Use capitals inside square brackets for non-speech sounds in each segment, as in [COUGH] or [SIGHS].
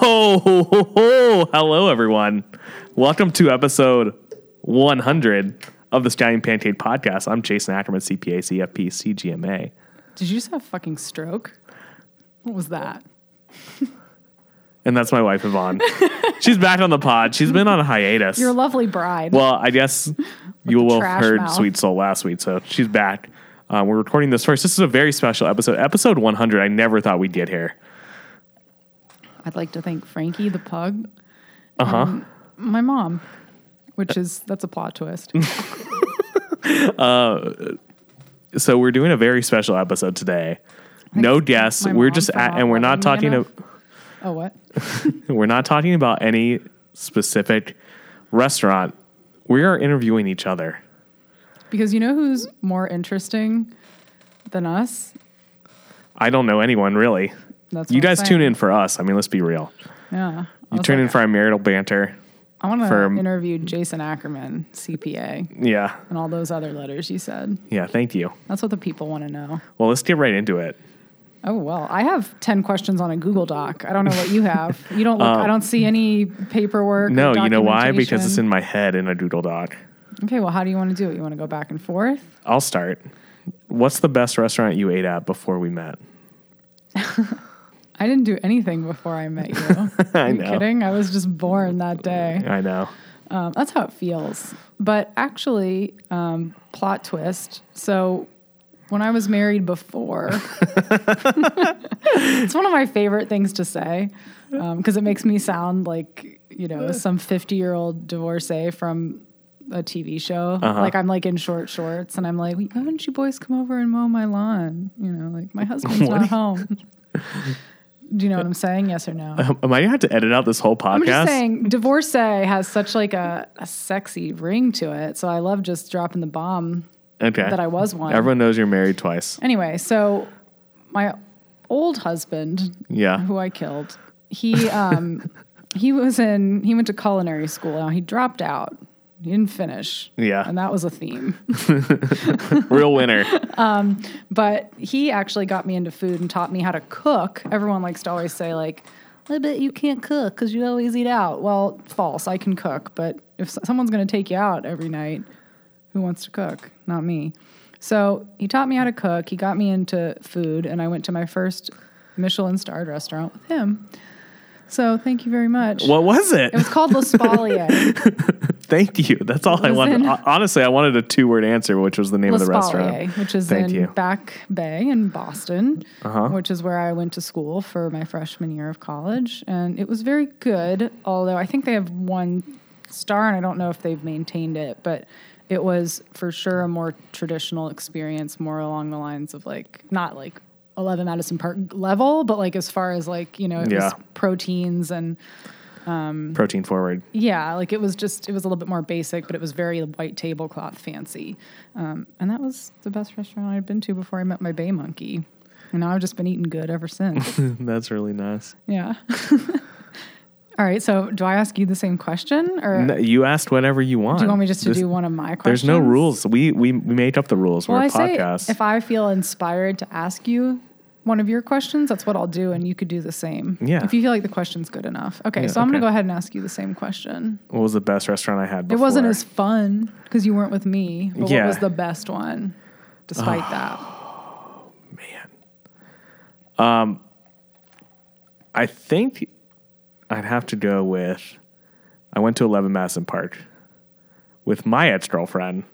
Oh, [LAUGHS] hello everyone. Welcome to episode 100 of the Stallion Pancake Podcast. I'm Jason Ackerman, CPA, CFP, CGMA. Did you just have a fucking stroke? What was that? [LAUGHS] And that's my wife, Yvonne. [LAUGHS] She's back on the pod. She's been on a hiatus. Your lovely bride. well, I guess you will have trash heard mouth. Sweet Soul last week, so she's back. Uh, we're recording this first. This is a very special episode. Episode 100. I never thought we'd get here. I'd like to thank Frankie the pug, Uh huh. my mom, which is that's a plot twist. [LAUGHS] uh, So we're doing a very special episode today. No guests. my We're mom just at, and we're not talking. enough. oh, what? [LAUGHS] We're not talking about any specific restaurant. We are interviewing each other. Because you know who's more interesting than us? I don't know anyone really. That's You guys tune in for us. I mean, let's be real. Yeah. You tune in for our marital banter. I want to for- interview Jason Ackerman, CPA, Yeah. and all those other letters you said. Yeah. Thank you. That's what the people want to know. Well, let's get right into it. Oh well, I have ten questions on a Google Doc. I don't know what you have. You don't. Look, [LAUGHS] Um, I don't see any paperwork. or No, you know why? Because it's in my head in a doodle doc. Okay, well, how do you want to do it? You want to go back and forth? I'll start. What's the best restaurant you ate at before we met? [LAUGHS] I didn't do anything before I met you. [LAUGHS] I Are you know. kidding? I was just born that day. I know. Um, that's how it feels. But actually, um, plot twist. So when I was married before, [LAUGHS] it's one of my favorite things to say because it makes me sound like you know some fifty-year-old divorcee from a TV show. Uh-huh. Like I'm like in short shorts, and I'm like, "Why don't you boys come over and mow my lawn?" You know, like my husband's [LAUGHS] not home. Do you know what I'm saying? Yes or no? [LAUGHS] Um, Am I gonna have to edit out this whole podcast? I'm just saying, divorcee has such like a, a sexy ring to it. So I love just dropping the bomb okay. that I was one. Everyone knows you're married twice. Anyway, so my old husband, Yeah. who I killed, he um [LAUGHS] he was in he went to culinary school. Now he dropped out. He didn't finish. Yeah. And that was a theme. [LAUGHS] Real winner. [LAUGHS] um, But he actually got me into food and taught me how to cook. Everyone likes to always say like, "I bet you can't cook because you always eat out." Well, false. I can cook, but if someone's going to take you out every night, who wants to cook? Not me. So he taught me how to cook. He got me into food, and I went to my first Michelin-starred restaurant with him. So thank you very much. what was it? It was called L'Espalier. [LAUGHS] Thank you. That's all I wanted. in- Honestly, I wanted a two word answer, which was the name of the restaurant. Which is Thank in you. Back Bay in Boston, Uh-huh. which is where I went to school for my freshman year of college. And it was very good, although I think they have one star, and I don't know if they've maintained it, but it was for sure a more traditional experience, more along the lines of like, not like 11 Madison Park level, but like as far as like, you know, it Yeah. was proteins and Protein forward. yeah, like it was just it was a little bit more basic, but it was very white tablecloth fancy, um, and that was the best restaurant I'd been to before I met my bay monkey, and now I've just been eating good ever since. [LAUGHS] That's really nice. yeah. [LAUGHS] All right, so do I ask you the same question, or No, you asked whatever you want. do you want me just to This- do one of my questions? There's no rules. We we we make up the rules. Well, We're I a say podcast. if I feel inspired to ask you one of your questions, that's what I'll do, and you could do the same. Yeah. If you feel like the question's good enough. Okay, Yeah, so I'm okay. gonna go ahead and ask you the same question. what was the best restaurant I had? It wasn't as fun because you weren't with me. But Yeah. what was the best one, despite [SIGHS] that? Oh man. Um, I think I'd have to go with. I went to 11 Madison Park with my ex girlfriend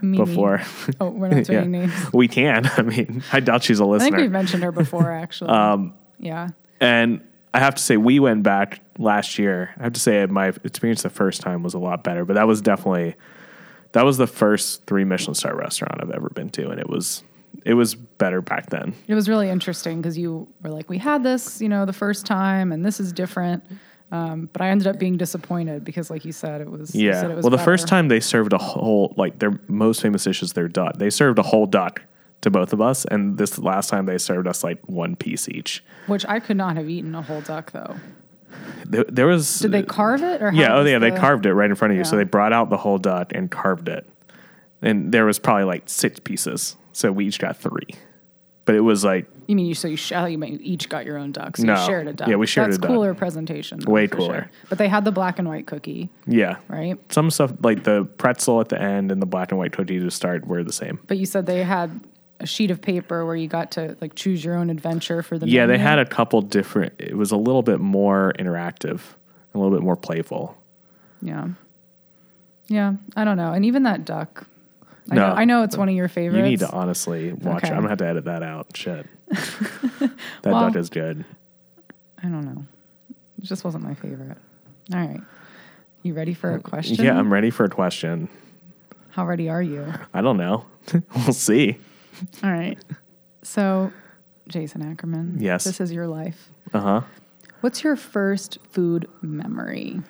Mimi. before. [LAUGHS] Oh, we're not [LAUGHS] saying names. we can. [LAUGHS] I mean, I doubt she's a I think we've mentioned her before, actually. um, yeah. And I have to say, we went back last year. I have to say, my experience the first time was a lot better, but that was definitely that was the first three Michelin star restaurant I've ever been to, and it was it was better back then. It was really interesting because you were like, we had this, you know, the first time, and this is different. Um, but I ended up being disappointed because, like you said, it was. Yeah. said it was well, the first time they served a whole like their most famous dish is their duck. They served a whole duck to both of us, and this last time they served us like one piece each. which I could not have eaten a whole duck though. There, there was Did they carve it or? yeah, oh yeah, they carved it right in front of you. So they brought out the whole duck and carved it, and there was probably like six pieces. So we each got three but it was like You mean you so you, sh- oh, you each got your own duck? So No. you shared a duck. Yeah, we shared That's a duck. cooler presentation. though, Way cooler. sure. But they had the black and white cookie, yeah, right? some stuff like the pretzel at the end and the black and white cookie to start were the same. But you said they had a sheet of paper where you got to like choose your own adventure for the Yeah, they had a couple different. It was a little bit more interactive, a little bit more playful. Yeah. Yeah, I don't know. And even that duck. I No. know I know it's one of your favorites. You need to honestly watch it. I'm gonna have to edit that out. Shit, [LAUGHS] that Well- duck is good. I don't know. It just wasn't my favorite. All right. You ready for a question? Yeah, I'm ready for a question. How ready are you? I don't know. [LAUGHS] we'll see. All right. So, Jason Ackerman. Yes. This is your life. Uh huh. What's your first food memory?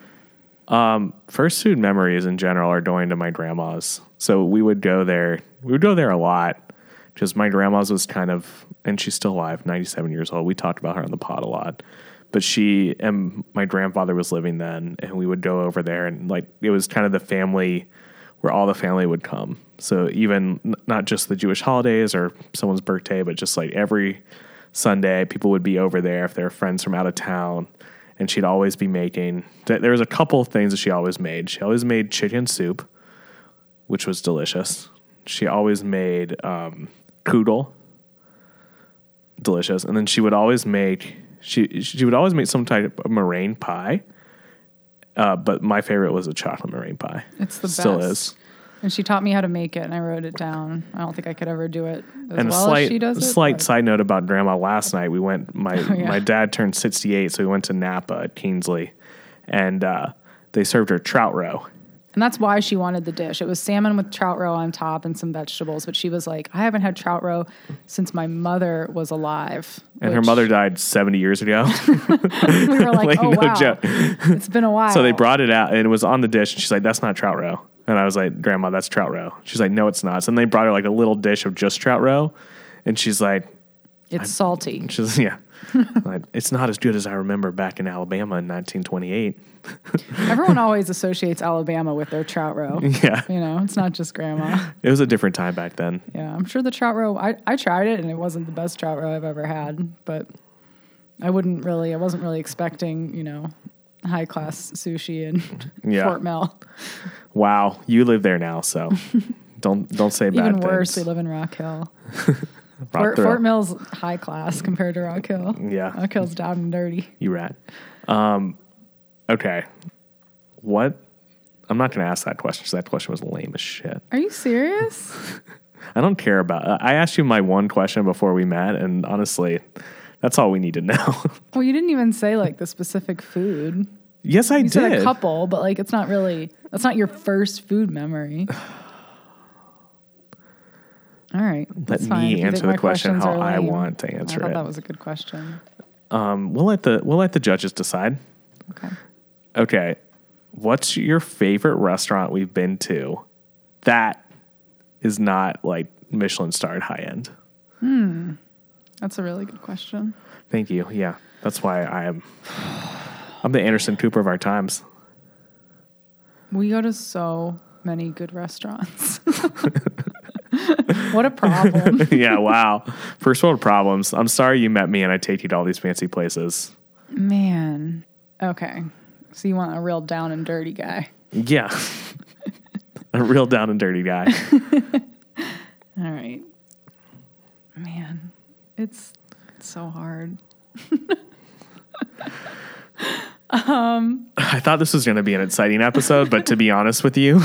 Um, first food memories in general are going to my grandma's. So we would go there. We would go there a lot because my grandma's was kind of, and she's still alive, 97 years old. We talked about her on the pod a lot. But she and my grandfather was living then, and we would go over there, and like it was kind of the family where all the family would come. So even not just the Jewish holidays or someone's birthday, but just like every Sunday, people would be over there if they're friends from out of town. And she'd always be making. There was a couple of things that she always made. She always made chicken soup, which was delicious. She always made um, kugel, delicious. And then she would always make she she would always make some type of meringue pie. Uh, but my favorite was a chocolate meringue pie. It's the Still best. is. And she taught me how to make it, and I wrote it down. I don't think I could ever do it as and well slight, as she does it. slight but- side note about grandma last night we went my [LAUGHS] Oh, yeah. my dad turned 68 so we went to napa at kingsley and uh, they served her trout roe And that's why she wanted the dish. It was salmon with trout roe on top and some vegetables. But she was like, I haven't had trout roe since my mother was alive. and her mother died 70 years ago [LAUGHS] We were like, [LAUGHS] Like, oh, no wow. joke. It's been a while. so they brought it out and it was on the dish and she's like that's not trout roe and i was like grandma that's trout roe she's like no it's not so then they brought her like a little dish of just trout roe and she's like It's salty. [LAUGHS] she's yeah [LAUGHS] like, it's not as good as i remember back in alabama in 1928 [LAUGHS] Everyone always associates Alabama with their trout roe. yeah You know, it's not just grandma. it was a different time back then Yeah, I'm sure the trout roe. I, I tried it and it wasn't the best trout roe I've ever had, but I wouldn't really. I wasn't really expecting you know high class sushi in [LAUGHS] Yeah. Fort Mill. Wow, you live there now, so [LAUGHS] don't don't say bad Even worse, we things. live in Rock Hill. [LAUGHS] Rock Fort. Fort Mill's high class compared to Rock Hill. Yeah. Rock Hill's down and dirty. You rat. Um, okay, what? I'm not going to ask that question because that question was lame as shit. Are you serious? I don't care about. I asked you my one question before we met, and honestly, that's all we need to know. well, you didn't even say like the specific food. Yes, I You did. said a couple, but like it's not really. That's not your first food memory. [SIGHS] All right, Let me answer the question how I want to answer I thought it. that was a good question. Um, we'll let the we'll let the judges decide. Okay. Okay, what's your favorite restaurant we've been to that is not like Michelin starred high end? Hmm. That's a really good question. Thank you. Yeah, that's why I am. [SIGHS] [SIGHS] I'm the Anderson Cooper of our times. We go to so many good restaurants. [LAUGHS] what a problem. [LAUGHS] yeah, wow. First world problems. I'm sorry you met me and I take you to all these fancy places. Man. Okay. So you want a real down and dirty guy. Yeah. [LAUGHS] A real down and dirty guy. All right. Man. It's so hard. [LAUGHS] I thought this was going to be an exciting episode, but to be honest with you,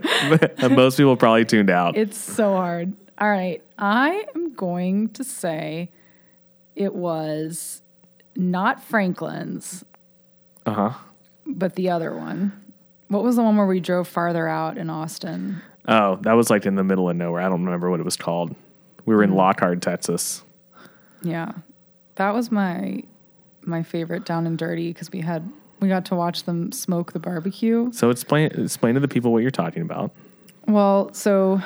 [LAUGHS] most people probably tuned out. It's so hard. All right. I am going to say it was not Franklin's, Uh huh. but the other one. What was the one where we drove farther out in Austin? Oh, that was like in the middle of nowhere. I don't remember what it was called. We were in Lockhart, Texas. Yeah. That was my my favorite down and dirty because we had we got to watch them smoke the barbecue. So explain explain to the people what you're talking about. Well, so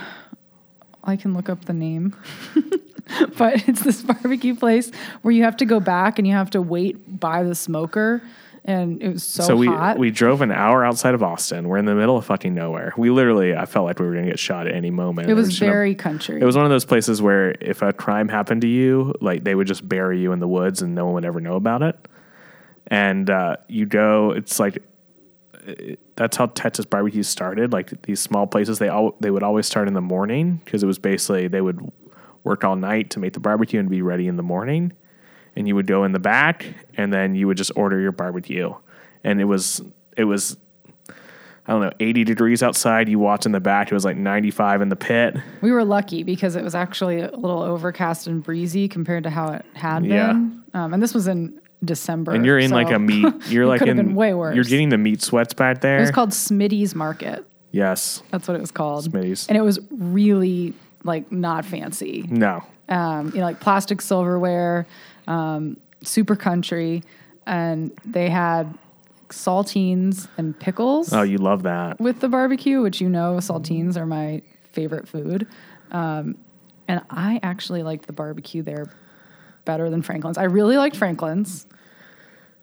I can look up the name. [LAUGHS] but it's this barbecue place where you have to go back and you have to wait by the smoker and it was so, So we hot. we drove an hour outside of Austin. We're in the middle of fucking nowhere. We literally, I felt like we were gonna get shot at any moment. it was very country. It was one of those places where if a crime happened to you, like they would just bury you in the woods and no one would ever know about it. And uh, you go, it's like it- that's how Texas barbecue started. Like these small places, they all they would always start in the morning because it was basically they would work all night to make the barbecue and be ready in the morning. And you would go in the back, and then you would just order your barbecue. And it was it was I don't know, 80 degrees outside. You watch in the back, it was like 95 in the pit. we were lucky because it was actually a little overcast and breezy compared to how it had Yeah. been. Um, and this was in December. And you're in like a meat. [LAUGHS] You're it like in been way worse. You're getting the meat sweats back there. It was called Smitty's Market. yes, That's what it was called. Smitty's. And it was really like not fancy. no, Um, you know, like plastic silverware, um, super country, and they had saltines and pickles oh, you love that. with the barbecue, which you know saltines are my favorite food. Um, and I actually liked the barbecue there better than Franklin's. I really liked Franklin's,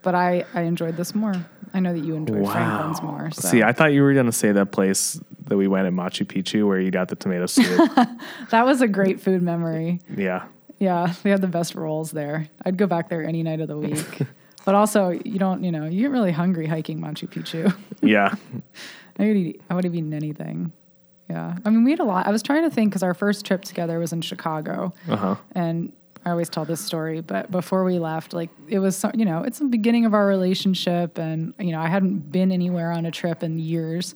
but I, I enjoyed this more. I know that you enjoyed Franklin's more. So. See, I thought you were going to say that place that we went at Machu Picchu where you got the tomato soup. [LAUGHS] that was a great food memory. yeah. Yeah, they had the best rolls there. I'd go back there any night of the week. [LAUGHS] but also, you don't, you know, you get really hungry hiking Machu Picchu. Yeah. [LAUGHS] I would eat, I would have eaten anything. Yeah. I mean, we had a lot. I was trying to think because our first trip together was in Chicago. Uh huh. And I always tell this story, but before we left, like it was, so- you know, it's the beginning of our relationship. And, you know, I hadn't been anywhere on a trip in years.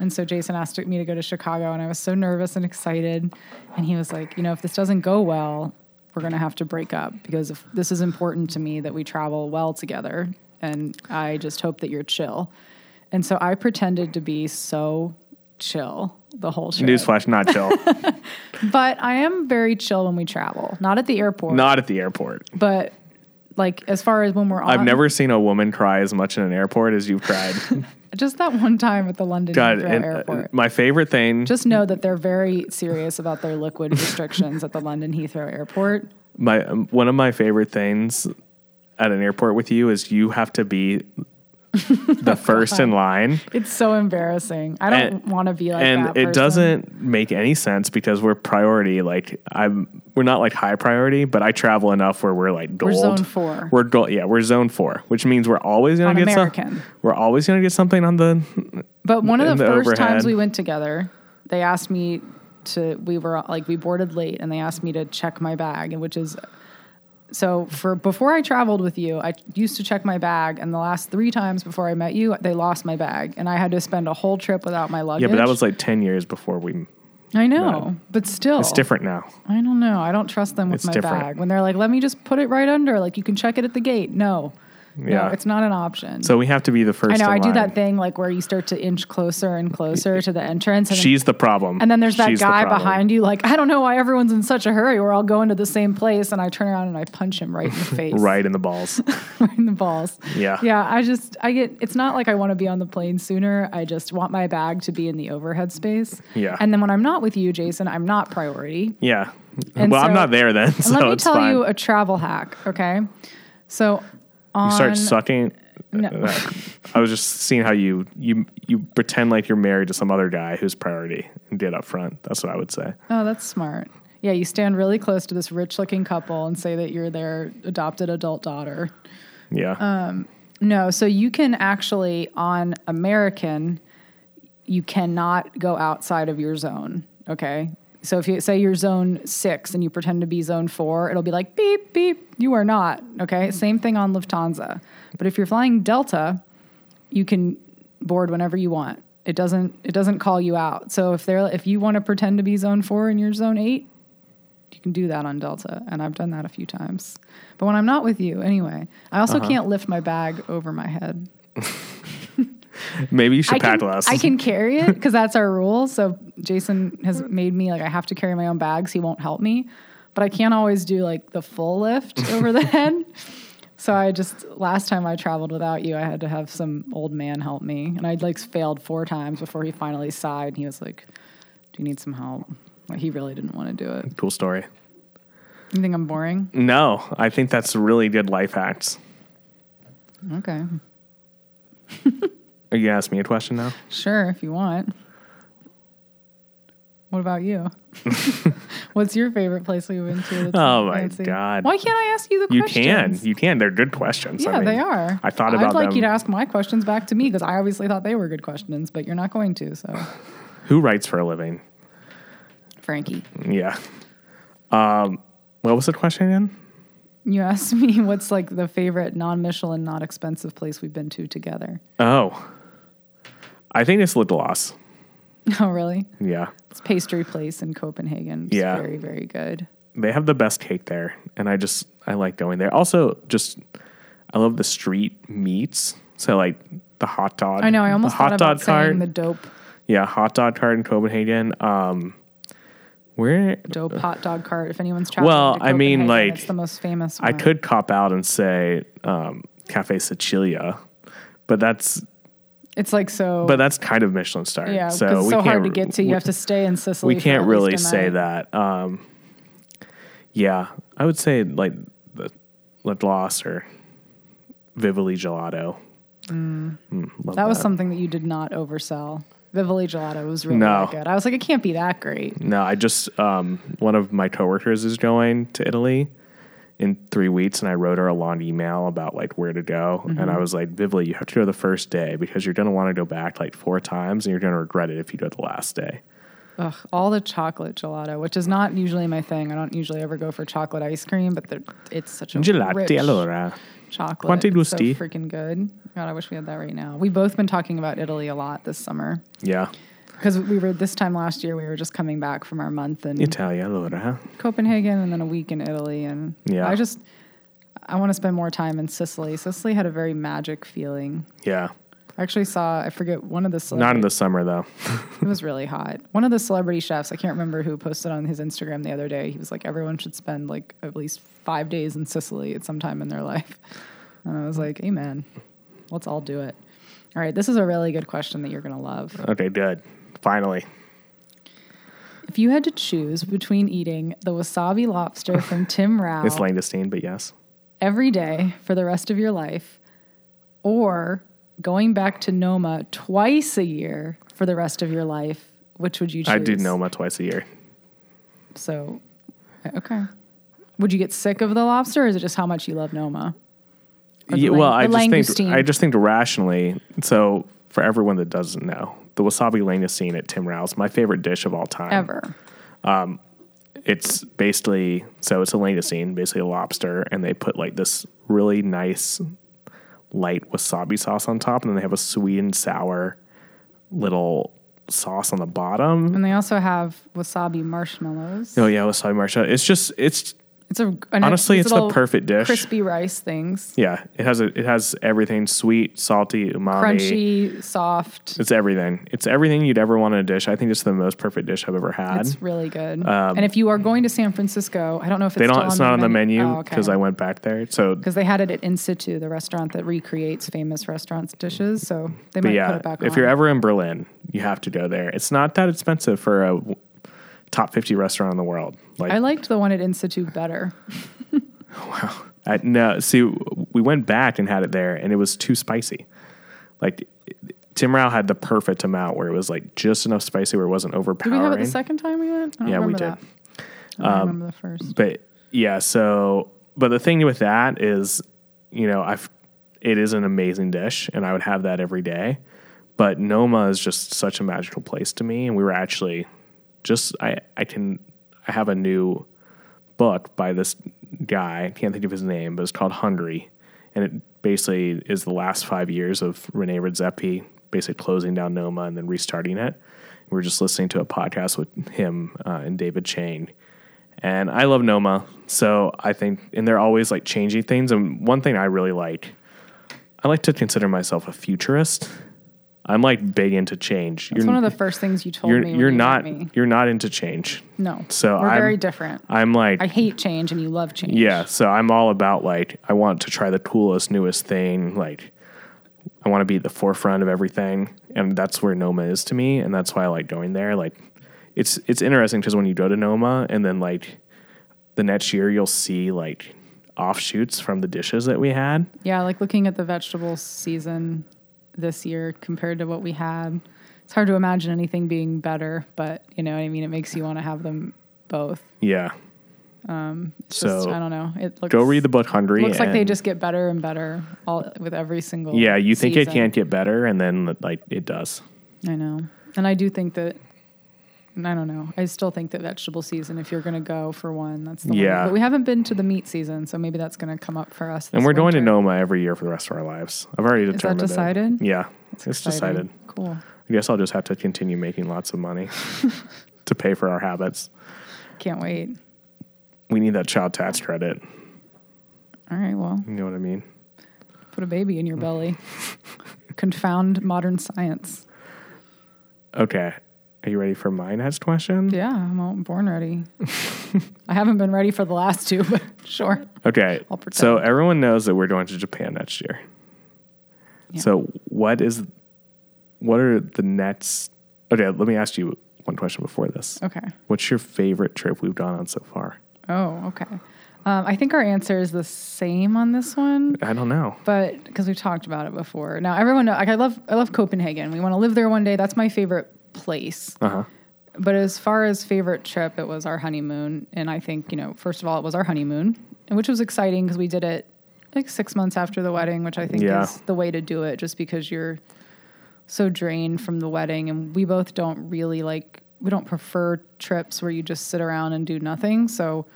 And so Jason asked me to go to Chicago, and I was so nervous and excited. And he was like, you know, if this doesn't go well, we're going to have to break up because if this is important to me that we travel well together. And I just hope that you're chill. And so I pretended to be so chill the whole. Newsflash, not chill. [LAUGHS] [LAUGHS] But I am very chill when we travel. Not at the airport, not at the airport. but like as far as when we're on. I've never seen a woman cry as much in an airport as you've cried. [LAUGHS] just that one time at the London God, Heathrow and, uh, airport. my favorite thing. just know that they're very serious about their liquid restrictions at the London Heathrow airport. my um, one of my favorite things at an airport with you is you have to be the first in line [LAUGHS] It's so embarrassing. I don't want to be like and that. it person. doesn't make any sense because we're priority like i'm we're not like high priority but i travel enough where we're like gold We're zone four. we're gold yeah we're zone four which means we're always gonna On get some- American. we're always gonna get something on the But one of the, the first overhead. times we went together, they asked me to. We were like we boarded late, and they asked me to check my bag, and which is so for before I traveled with you, I used to check my bag, and the last three times before I met you, they lost my bag, and I had to spend a whole trip without my luggage. yeah but that was like 10 years before we I know, but still, it's different now I don't know. I don't trust them with It's my different. bag when they're like, "Let me just put it right under. Like you can check it at the gate." No, Yeah. no, it's not an option. so we have to be the first I know. I do that thing like where you start to inch closer and closer to the entrance, and then she's the problem And then there's that She's guy problem. behind you, like, I don't know why everyone's in such a hurry. We're all going to the same place. And I turn around and I punch him right in the [LAUGHS] face. right in the balls [LAUGHS] right in the balls. Yeah. Yeah. I just, I get, it's not like I want to be on the plane sooner. I just want my bag to be in the overhead space. Yeah. And then when I'm not with you, Jason, I'm not priority. yeah And well i'm not there then [LAUGHS] so let me tell fine you a travel hack. Okay. So on, you start sucking No. Uh, I was just seeing how you you you pretend like you're married to some other guy who's priority and get up front. That's what I would say. Oh, that's smart. Yeah. You stand really close to this rich looking couple and say that you're their adopted adult daughter. Yeah. Uh, No, so you can actually on American, you cannot go outside of your zone. Okay. So if you say you're zone six and you pretend to be zone four, it'll be like beep, beep. You are not. Okay. Same thing on Lufthansa. But if you're flying Delta, you can board whenever you want. It doesn't it doesn't call you out. So if they're if you want to pretend to be zone four and you're zone eight, you can do that on Delta, and I've done that a few times. But when I'm not with you, anyway, I also Uh-huh. can't lift my bag over my head. [LAUGHS] [LAUGHS] Maybe you should I pack can, less. I can [LAUGHS] carry it because that's our rule. So Jason has made me like I have to carry my own bags. He won't help me, but I can't always do like the full lift [LAUGHS] over the head. So I just last time I traveled without you, I had to have some old man help me, and I'd like failed four times before he finally sighed. And he was like, "Do you need some help?" Like he really didn't want to do it. Cool story. You think I'm boring? No, I think that's really good life hacks. Okay. Are you ask me a question now? Sure, if you want. What about you? [LAUGHS] What's your favorite place we've been to? Oh my fancy? God. Why can't I ask you the You questions? You can, you can. They're good questions. I Yeah, mean, they are. I thought about I'd like them. you to ask my questions back to me because I obviously thought they were good questions, but you're not going to. So, Who writes for a living? Frankie, Yeah. Um, what was the question again? you asked me [LAUGHS] what's like the favorite non-Michelin, not expensive place we've been to together. Oh, I think it's Glace. [LAUGHS] Oh, really? Yeah, It's pastry place in Copenhagen. It's Yeah. very, very good. they have the best cake there, and I just I like going there. Also, just I love the street meats. So like the hot dog. I know. I almost the hot dog cart. the dope, yeah, hot dog cart in Copenhagen. Um, where dope hot dog cart. If anyone's traveling, Well, I mean, like, it's the most famous. I could cop out and say um, Cafe Sicilia, but that's It's like so. but that's kind of Michelin star. Yeah, so it's so hard to get to. You we- have to stay in Sicily. we can't really say that. Um, yeah, I would say like the La Glace or Vivoli Gelato. Mm, love That was something that you did not oversell. Vivoli gelato was really, No. really good. I was like, it can't be that great. No, I just um, one of my coworkers is going to Italy in three weeks, and I wrote her a long email about like where to go, and Mm-hmm. I was like, Vivoli, you have to go the first day because you're gonna want to go back like four times, and you're gonna regret it if you go the last day. Ugh, all the chocolate gelato, which is not usually my thing. I don't usually ever go for chocolate ice cream, but it's such a Gelati rich allora. chocolate. Quanti It's so freaking good. God, I wish we had that right now. We've both been talking about Italy a lot this summer Yeah, because we were this time last year. We were just coming back from our month in Italia allora. Copenhagen and then a week in Italy, and Yeah. I just I want to spend more time in Sicily. Sicily had a very magic feeling. Yeah, I actually saw I forget one of the not in the summer though. [LAUGHS] It was really hot. One of the celebrity chefs, I can't remember who, posted on his Instagram the other day. He was like, everyone should spend like at least five days in Sicily at some time in their life. [LAUGHS] And I was like, amen. Let's all do it. All right, this is a really good question that you're going to love. Okay, good. Finally, If you had to choose between eating the wasabi lobster from [LAUGHS] Tim Raue it's Langoustine, but yes. every day for the rest of your life, or going back to Noma twice a year for the rest of your life, which would you choose? I do Noma twice a year. So, okay. Would you get sick of the lobster, or is it just how much you love Noma? Or the Yeah, lang- well, I the just langoustine. think I just think rationally. So for everyone that doesn't know, the wasabi langoustine at Tim Raue's, my favorite dish of all time. Ever. Um, it's basically so it's a langoustine, basically a lobster, and they put like this really nice light wasabi sauce on top, and then they have a sweet and sour little sauce on the bottom. And they also have wasabi marshmallows. Oh yeah, wasabi marshmallow. It's just it's It's a honestly it's the perfect dish. Crispy rice things, Yeah, it has a it has everything sweet, salty, umami. crunchy, soft. It's everything. It's everything you'd ever want in a dish. I think it's the most perfect dish I've ever had. It's really good. and if you are going to San Francisco, I don't know if it's Um, they don't. It's not on the menu Oh, because I went back there. So, because they had it at In Situ, the restaurant that recreates famous restaurants dishes. So they might put it back if on. you're ever in Berlin, you have to go there. It's not that expensive for a top fifty restaurant in the world. Like, I liked the one at In Situ better. I, no, see, we went back and had it there, and it was too spicy. Like, Tim Raue had the perfect amount where it was like just enough spicy where it wasn't overpowering. Did we have it the second time we went? I don't Yeah, we did. I don't um, remember the first. but yeah, so but the thing with that is, you know, I've it is an amazing dish, and I would have that every day. But Noma is just such a magical place to me, and we were actually just I I can I have a new book by this guy. I can't think of his name, but it's called Hungry, and it basically is the last five years of Rene Redzepi basically closing down Noma and then restarting it. We were just listening to a podcast with him uh, and David Chang. and I love Noma, so I think, and they're always like changing things. And one thing I really like, I like to consider myself a futurist. I'm like big into change. It's one of the first things you told you're me. you're you not me. you're not into change. No. So we're I'm- very different. I'm like I hate change, and you love change. yeah, so I'm all about like I want to try the coolest, newest thing. Like I want to be at the forefront of everything, and that's where Noma is to me, and that's why I like going there. Like it's it's interesting because when you go to Noma, and then like the next year you'll see like offshoots from the dishes that we had. Yeah, like looking at the vegetable season this year compared to what we had. It's hard to imagine anything being better, but you know what I mean. It makes you want to have them both. Yeah. Um, it's So, just, I don't know. It looks Go read the book Hungry. Looks like they just get better and better all with every single. Yeah, you think it can't get better, and then like it does. I know, and I do think that. I don't know. I still think that vegetable season, if you're going to go for one, that's the Yeah. one. But we haven't been to the meat season, so maybe that's going to come up for us. And we're going to. Noma every year for the rest of our lives. I've already determined. Is that determined. it. decided? Yeah, That's it's exciting. decided. Cool. I guess I'll just have to continue making lots of money [LAUGHS] to pay for our habits. Can't wait. We need that child tax credit. All right. Well, You know what I mean? put a baby in your [LAUGHS] belly. Confound modern science. Okay. Are you ready for my next question? Yeah, I'm all born ready. I haven't been ready for the last two, but sure. Okay. So everyone knows that we're going to Japan next year. Yeah. So what is what are the next Okay, let me ask you one question before this. Okay. What's your favorite trip we've gone on so far? Oh, okay. Um, I think our answer is the same on this one. I don't know. but because we've talked about it before. Now everyone know like I love I love Copenhagen. We want to live there one day. That's my favorite place. Uh-huh. But as far as favorite trip, it was our honeymoon, and I think you know first of all it was our honeymoon, which was exciting because we did it like six months after the wedding, which I think Yeah. is the way to do it, just because you're so drained from the wedding, and we both don't really like we don't prefer trips where you just sit around and do nothing. So.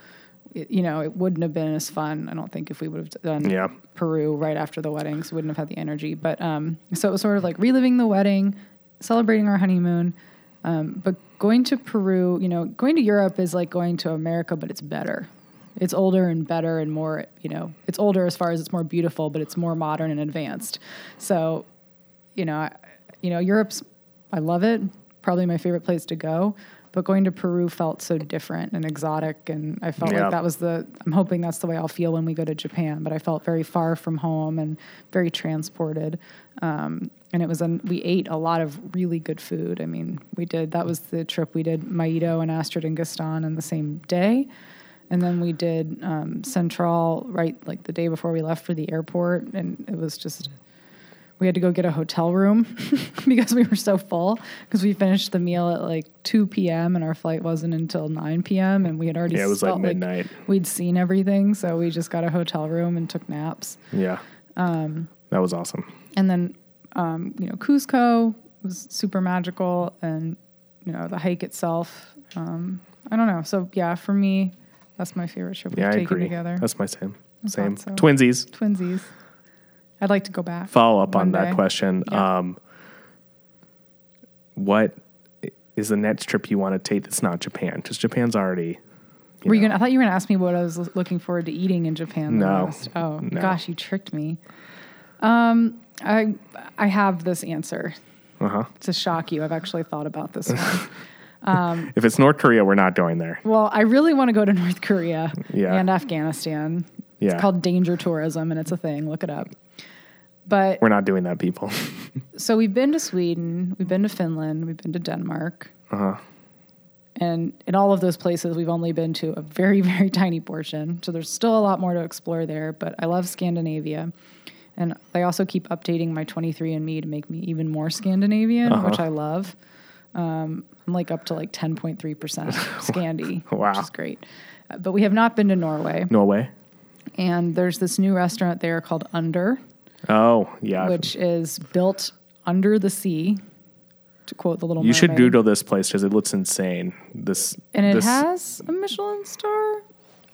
It, you know, it wouldn't have been as fun. I don't think if we would have done Yeah. Peru right after the wedding, so we wouldn't have had the energy. But um, so it was sort of like reliving the wedding, celebrating our honeymoon. Um, but going to Peru, you know, going to Europe is like going to America, but it's better. It's older and better and more, you know, it's older as far as it's more beautiful, but it's more modern and advanced. So, you know, I, you know, Europe's, I love it, probably my favorite place to go. But going to Peru felt so different and exotic, and I felt Yeah. like that was the. I'm hoping that's the way I'll feel when we go to Japan. But I felt very far from home and very transported. Um, and it was an, we ate a lot of really good food. I mean, we did that was the trip we did Maido and Astrid and Gaston in the same day, and then we did um, Central right like the day before we left for the airport, and it was just we had to go get a hotel room [LAUGHS] because we were so full because we finished the meal at like 2 p.m. and our flight wasn't until 9 p.m. and we had already Yeah, it was like midnight. we'd seen everything, so we just got a hotel room and took naps. Yeah. Um, that was awesome. And then, um, you know, Cusco was super magical, and you know the hike itself. Um, I don't know. So yeah, for me, that's my favorite trip Yeah, we've I taken agree. together. That's my same. I Same. so. Twinsies. Twinsies. I'd like to go back. Follow up on One that question. Yeah. Um, what is the next trip you want to take that's not Japan? Because Japan's already. you Were you gonna? I thought you were gonna ask me what I was looking forward to eating in Japan. the No. most. Oh No. gosh, you tricked me. Um, I I have this answer Uh-huh. to shock you. I've actually thought about this one. [LAUGHS] If it's North Korea, we're not going there. well, I really want to go to North Korea Yeah. and Afghanistan. Yeah. It's called danger tourism, and it's a thing. Look it up. But We're not doing that, people. [LAUGHS] so we've been to Sweden, we've been to Finland, we've been to Denmark, Uh-huh. and in all of those places, we've only been to a very, [LAUGHS] very tiny portion. So there's still a lot more to explore there. But I love Scandinavia, and I also keep updating my 23andMe to make me even more Scandinavian, Uh-huh. which I love. Um, I'm like up to like 10.3 percent [LAUGHS] Scandi, Wow. which is great. Uh, But we have not been to Norway, Norway? and there's this new restaurant there called Under, Oh, yeah. which is built under the sea. To quote the Little you should Mermaid. Google this place because it looks insane. This And it this, has a Michelin star.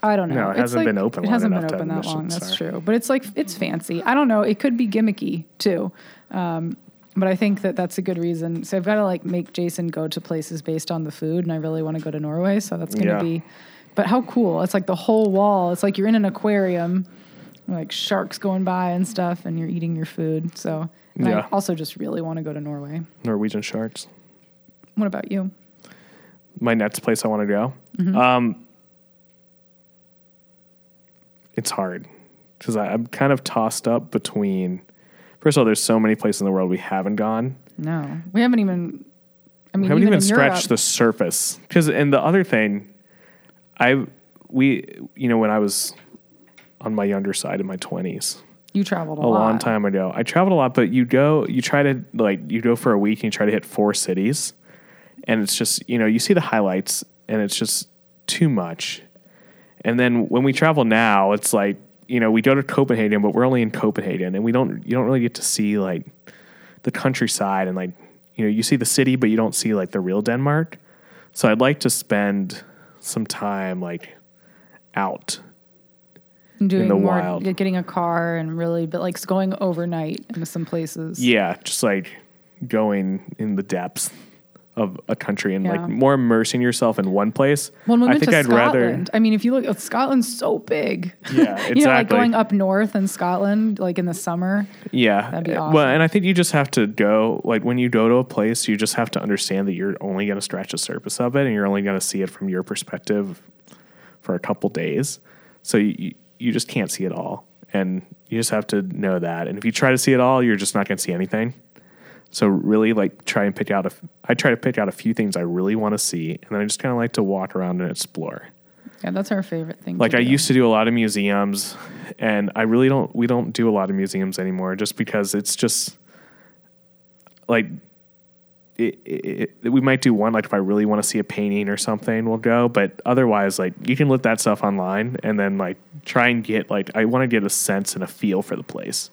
I don't know. No, it It's hasn't been open It hasn't been open that long. That's star. true. But it's like it's fancy. I don't know. It could be gimmicky too. Um, but I think that that's a good reason. So I've got to like make Jason go to places based on the food, and I really want to go to Norway. So that's going to Yeah. be. But how cool! It's like the whole wall. It's like you're in an aquarium, like sharks going by and stuff, and you're eating your food. So Yeah. I also just really want to go to Norway. Norwegian sharks. What about you? my next place I want to go. Mm-hmm. Um, it's hard because I'm kind of tossed up between. First of all, there's so many places in the world we haven't gone. No, we haven't even. I mean, We haven't even, in scratched Europe- the surface. Because and the other thing, I we you know when I was on my younger side in my 20s, You traveled a, a long time ago. I traveled a lot, but you go, you try to like, you go for a week and you try to hit four cities, and it's just, you know, you see the highlights, and it's just too much. And then when we travel now, it's like, you know, we go to Copenhagen, but we're only in Copenhagen, and we don't, you don't really get to see like the countryside and like, you know, you see the city, but you don't see like the real Denmark. So I'd like to spend some time like out doing the more, wild. getting a car and really, but like going overnight into some places. Yeah, just like going in the depths of a country and Yeah. like more immersing yourself in one place. When we I think I'd Scotland, I mean, if you look, Scotland's so big. Yeah, exactly. [LAUGHS] you know, like going up north in Scotland, like in the summer. Yeah. That'd be Uh, awesome. Well, and I think you just have to go like when you go to a place, you just have to understand that you're only going to scratch the surface of it and you're only going to see it from your perspective for a couple days. So you you just can't see it all. And you just have to know that. And if you try to see it all, you're just not going to see anything. So really like try and pick out a I try to pick out a few things I really want to see and then I just kind of like to walk around and explore. Yeah, that's our favorite thing. Like I do. used to do a lot of museums, and I really don't. We don't do a lot of museums anymore, just because it's just like it, it, it- we might do one. Like if I really want to see a painting or something, we'll go. But otherwise, like you can look that stuff online, and then like try and get like I want to get a sense and a feel for the place,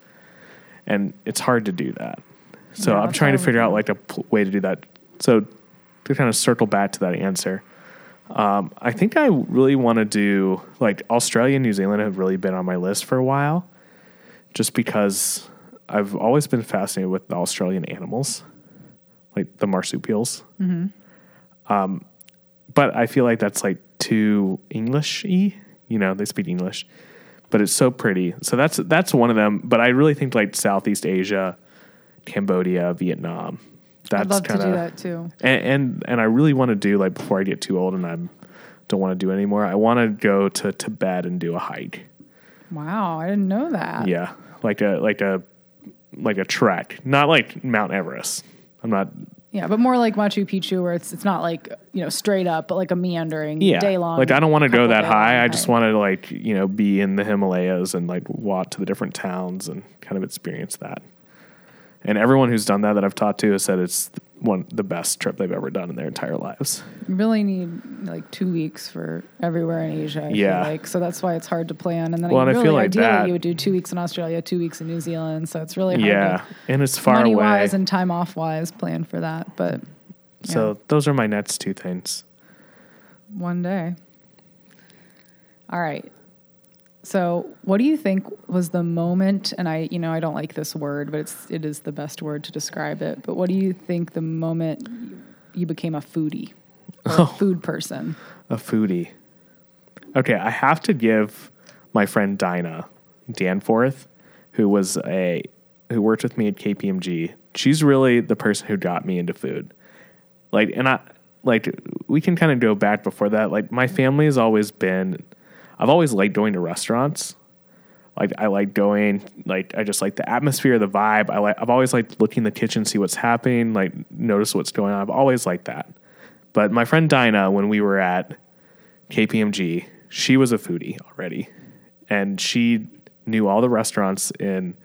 and it's hard to do that. So Yeah, I'm trying to figure out like a pl- way to do that. So to kind of circle back to that answer. Um, I think I really want to do like Australia and New Zealand have really been on my list for a while, just because I've always been fascinated with the Australian animals, like the marsupials. Um, but I feel like that's like too English-y. You know, they speak English, but it's so pretty. So that's that's one of them. But I really think like Southeast Asia, Cambodia, Vietnam. That's I'd love kind to do that too. and and, and I really want to do like before I get too old and I'm don't want to do anymore. I want to go to Tibet and do a hike. Wow, I didn't know that. Yeah, like a like a like a trek, not like Mount Everest. I'm not. Yeah, but more like Machu Picchu, where it's it's not like you know straight up, but like a meandering Yeah, day long. like I don't want to go that high. I just want to like you know be in the Himalayas and like walk to the different towns and kind of experience that. And everyone who's done that that I've talked to has said it's one the best trip they've ever done in their entire lives. You really need like two weeks for everywhere in Asia. I Yeah. feel like so that's why it's hard to plan. And then Well, and I really feel like ideally that- you would do two weeks in Australia, two weeks in New Zealand. So it's really hard Yeah, to and it's far money away. wise and time off wise plan for that. But So those are my next two things. one day. All right. So, what do you think was the moment? And I, you know, I don't like this word, but it's it is the best word to describe it. But what do you think the moment you became a foodie or Oh. a food person? a foodie. Okay, I have to give my friend Dinah Danforth, who was a who worked with me at KPMG. She's really the person who got me into food. Like, and I like we can kind of go back before that. Like, my family has always been. I've always liked going to restaurants. Like, I like going. Like, I just like the atmosphere, the vibe. I like. I've always liked looking in the kitchen, see what's happening, like notice what's going on. I've always liked that. But my friend Dinah, when we were at KPMG, she was a foodie already. And she knew all the restaurants in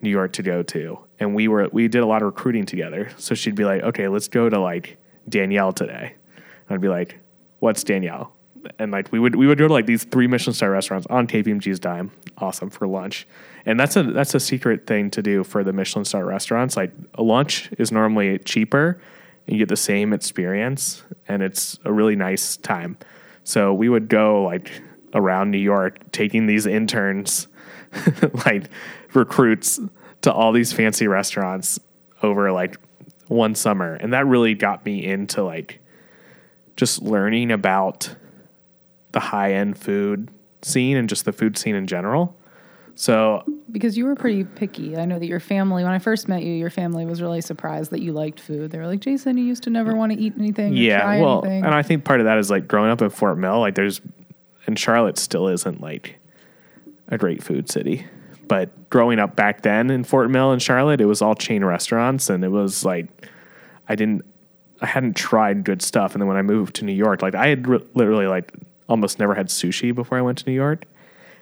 New York to go to. And we were we did a lot of recruiting together. So she'd be like, Okay, let's go to like Daniel today. And I'd be like, What's Daniel? And like we would we would go to like these three Michelin star restaurants on KPMG's dime, awesome for lunch. And that's a that's a secret thing to do for the Michelin star restaurants. Like a lunch is normally cheaper and you get the same experience and it's a really nice time. So we would go like around New York taking these interns [LAUGHS] like recruits to all these fancy restaurants over like one summer and that really got me into like just learning about the high end food scene and just the food scene in general. So Because you were pretty picky. I know that your family, when I first met you, your family was really surprised that you liked food. They were like, Jason, you used to never want to eat anything. yeah, well, anything. and I think part of that is like growing up in Fort Mill, like there's and Charlotte still isn't like a great food city. But growing up back then in Fort Mill and Charlotte, it was all chain restaurants and it was like I didn't I hadn't tried good stuff and then when I moved to New York, like I had re- literally like almost never had sushi before I went to New York.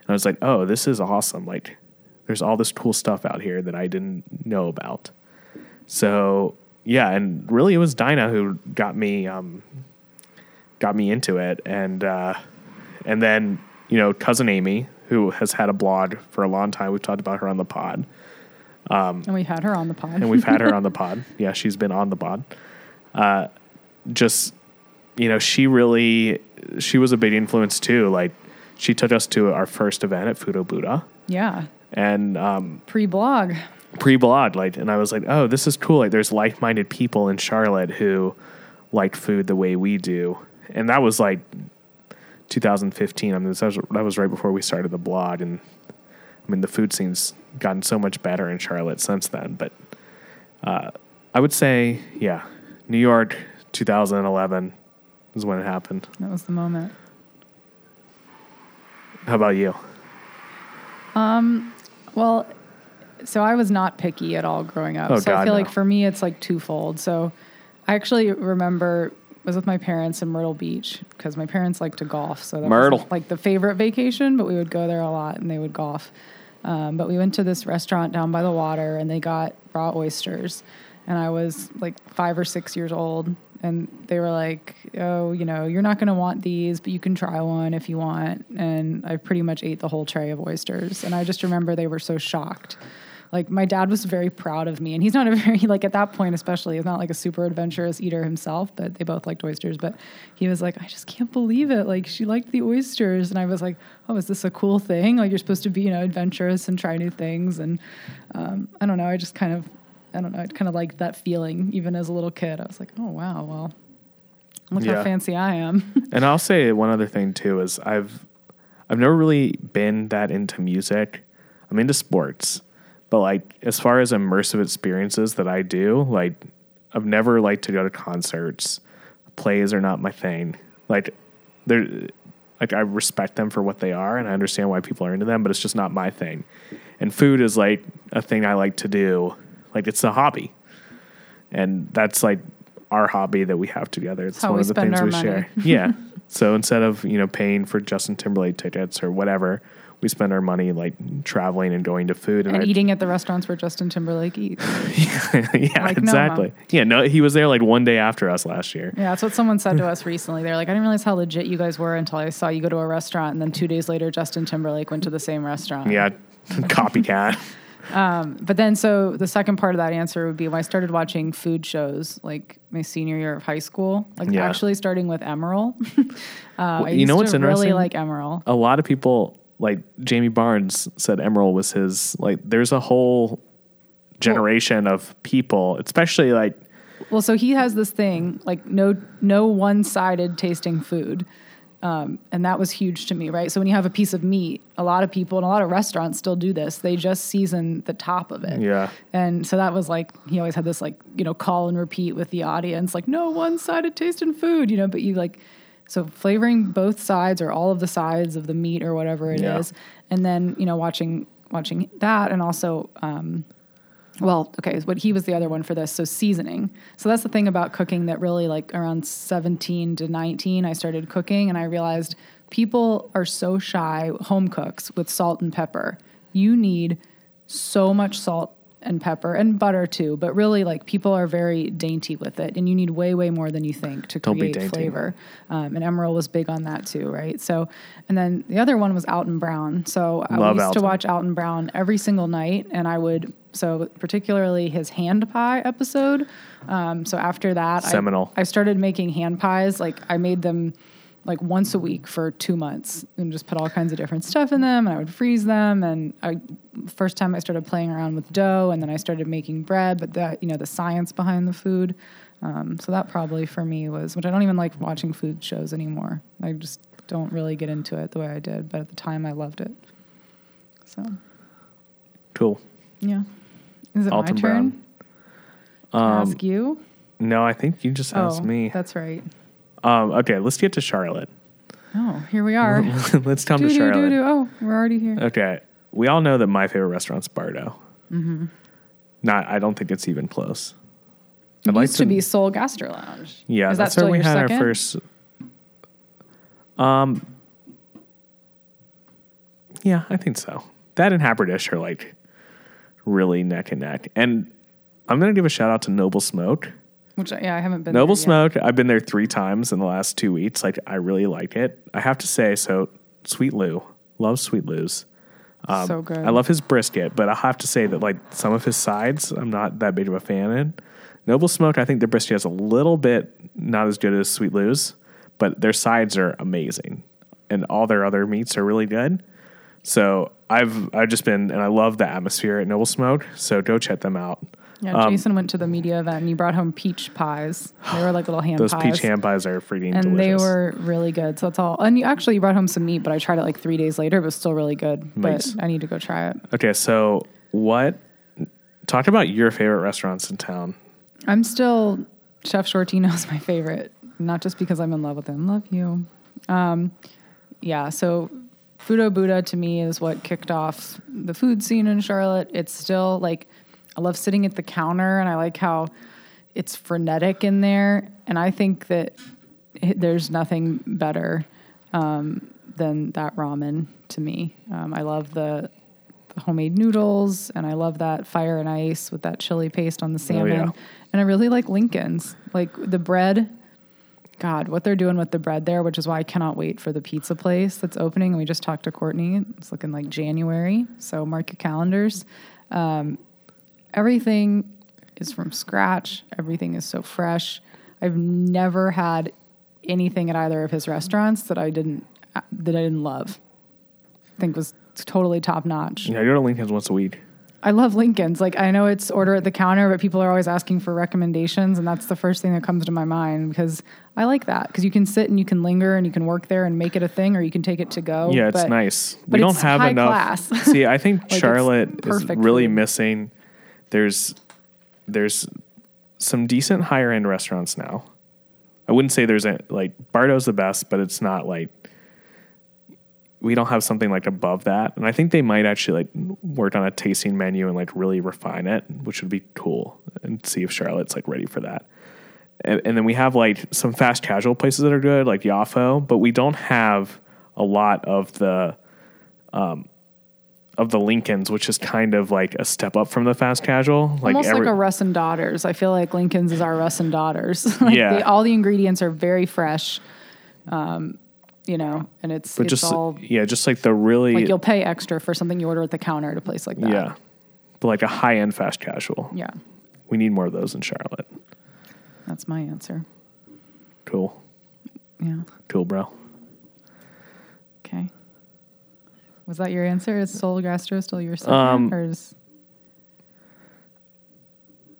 And I was like, "Oh, this is awesome. Like there's all this cool stuff out here that I didn't know about. So yeah, and really it was Dinah who got me um, got me into it, and uh, and then you know cousin Amy who has had a blog for a long time. We've talked about her on the pod, Um, and we've had her on the pod. and we've had her on the [LAUGHS] pod. Yeah, she's been on the pod. Uh, just you know, she really she was a big influence too. Like she took us to our first event at Futo Buddha, yeah, and um, pre-blog. pre-blog like and i was like oh this is cool. Like there's like-minded people in charlotte who like food the way we do. And that was like 2015 i mean that was, that was right before we started the blog. And i mean the food scene's gotten so much better in charlotte since then. But uh, i would say yeah new york 2011 is when it happened That was the moment. how about you Um, Well, so I was not picky at all growing up. Oh, so I feel no. like for me it's like twofold. So I actually remember was with my parents in Myrtle Beach because my parents like to golf. So that Myrtle. was like the favorite vacation, but we would go there a lot and they would golf. Um, but we went to this restaurant down by the water and they got raw oysters. And I was like five or six years old. And they were like, oh, you know, you're not going to want these, but you can try one if you want. And I pretty much ate the whole tray of oysters. And I just remember they were so shocked. Like my dad was very proud of me, and he's not a [LAUGHS] very like at that point especially, he's not like a super adventurous eater himself, but they both liked oysters. But he was like, I just can't believe it. Like she liked the oysters, and I was like, Oh, is this a cool thing? Like you're supposed to be you know adventurous and try new things, and um, I don't know. I just kind of I don't know. I kind of liked that feeling even as a little kid. I was like, Oh wow, well, look Yeah. how fancy I am. [LAUGHS] And I'll say one other thing too is I've I've never really been that into music. I'm into sports, but like as far as immersive experiences that I do, like I've never liked to go to concerts. Plays are not my thing. Like they're like I respect them for what they are and I understand why people are into them, but it's just not my thing. And food is like a thing I like to do. Like it's a hobby. And that's like our hobby that we have together. It's how one of the things we money. share. Yeah. [LAUGHS] so instead of, you know, paying for Justin Timberlake tickets or whatever, we spend our money like traveling and going to food and, and eating at the restaurants where Justin Timberlake eats. [LAUGHS] yeah, Like exactly. Noma. Yeah, no, he was there like one day after us last year. Yeah, that's what someone said to us recently. They're like, I didn't realize how legit you guys were until I saw you go to a restaurant, and then two days later, Justin Timberlake went to the same restaurant. Yeah, [LAUGHS] copycat. But then, so the second part of that answer would be when I started watching food shows, like my senior year of high school, like Yeah. actually starting with Emeril. [LAUGHS] uh, I you used know what's really interesting? like Emeril. a lot of people like Jamie Barnes said Emeril was his like there's a whole generation of people, especially like Well, so he has this thing like no no one sided tasting food. Um, and that was huge to me, right? So when you have a piece of meat, a lot of people and a lot of restaurants still do this. They just season the top of it. Yeah. And so that was like he always had this like, you know, call and repeat with the audience, like no one sided taste in food, you know, but you like so flavoring both sides or all of the sides of the meat or whatever it is, Yeah. And then, you know, watching watching that and also um well, okay, what he was the other one for this. So seasoning. So that's the thing about cooking that really like around 17 to 19 I started cooking and I realized people are so shy home cooks with salt and pepper. You need so much salt and pepper and butter too, but really like people are very dainty with it and you need way way more than you think to Don't create flavor. Um, and Emeril was big on that too, right? So and then the other one was Alton Brown. So I used Alton. to watch Alton Brown every single night, and I would so particularly his hand pie episode. Um, so after that, I- Seminal. I, started making hand pies. Like I made them like once a week for two months, and just put all kinds of different stuff in them. And I would freeze them. And I first time I started playing around with dough, and then I started making bread. But that you know the science behind the food. Um, so that probably for me was, which I don't even like watching food shows anymore. I just don't really get into it the way I did, but at the time I loved it. So cool. yeah. Is it Alton my turn Brown. to Um, ask you? no, I think you just asked oh, me. that's right. Um, okay, let's get to Charlotte. Oh, here we are. [LAUGHS] let's come to Charlotte. do, do. Oh, we're already here. Okay, we all know that my favorite restaurant's Bardo. Mm-hmm. Not, I don't think it's even close. It used to be Soul Gastro Lounge. Yeah, Is that's still where we had second? our first. Um. Yeah, I think so. that and Haberdish are like really neck and neck. And I'm gonna give a shout out to Noble Smoke. Which yeah, I haven't been. Noble. Smoke, I've been there three times in the last two weeks. Like I really like it. I have to say, so Sweet Lou, love Sweet Lou's. so good. Um, I love his brisket, but I have to say that like some of his sides, I'm not that big of a fan in. Noble Smoke, I think their brisket is a little bit not as good as Sweet Lou's, but their sides are amazing, and all their other meats are really good. So I've I've just been and I love the atmosphere at Noble Smoke. So go check them out. Yeah, Jason went to the media event and he brought home peach pies. They were like little [SIGHS] hand Those pies. peach ham pies are freaking delicious. and they were really good. So that's all. And you actually you brought home some meat, but I tried it like three days later. It was still really good. Nice. But I need to go try it. okay. So what? Talk about your favorite restaurants in town. I'm still Chef Shortino's my favorite, not just because I'm in love with him. Love you. Um, yeah. So Futo Buddha to me is what kicked off the food scene in Charlotte. It's still like I love sitting at the counter, and I like how it's frenetic in there. And I think that it, there's nothing better um, than that ramen to me. Um, I love the, the homemade noodles, and I love that fire and ice with that chili paste on the salmon. yeah. And I really like Lincoln's, like the bread. God, what they're doing with the bread there, which is why I cannot wait for the pizza place that's opening. We just talked to Courtney. It's looking like January, so mark your calendars. Um, everything is from scratch. Everything is so fresh. I've never had anything at either of his restaurants that I didn't that I didn't love. I think was totally top notch. Yeah, I go to Lincoln's once a week. I love Lincoln's. Like I know it's order at the counter, but people are always asking for recommendations, and that's the first thing that comes to my mind because I like that because you can sit and you can linger and you can work there and make it a thing, or you can take it to go. Yeah, it's But nice. but we don't have high enough. class. [LAUGHS] See, I think [LAUGHS] it's Charlotte is really missing. There's there's some decent higher end restaurants now. I wouldn't say there's a like Bardo's the best, but it's not like we don't have something like above that. And I think they might actually like work on a tasting menu and like really refine it, which would be cool and see if Charlotte's like ready for that. And, and then we have like some fast casual places that are good, like Yafo, but we don't have a lot of the um, of the Lincolns, which is kind of like a step up from the fast casual. Like Almost every- like a Russ and Daughters. I feel like Lincoln's is our Russ and Daughters. [LAUGHS] like Yeah. they- all the ingredients are very fresh. Um, you know, and it's but it's just all yeah, just like the really like you'll pay extra for something you order at the counter at a place like that. yeah, but like a high end fast casual. Yeah. We need more of those in Charlotte. That's my answer. Cool, Yeah. cool, bro. Okay. Was that your answer? Is Soul Gastro still your second? Um, or is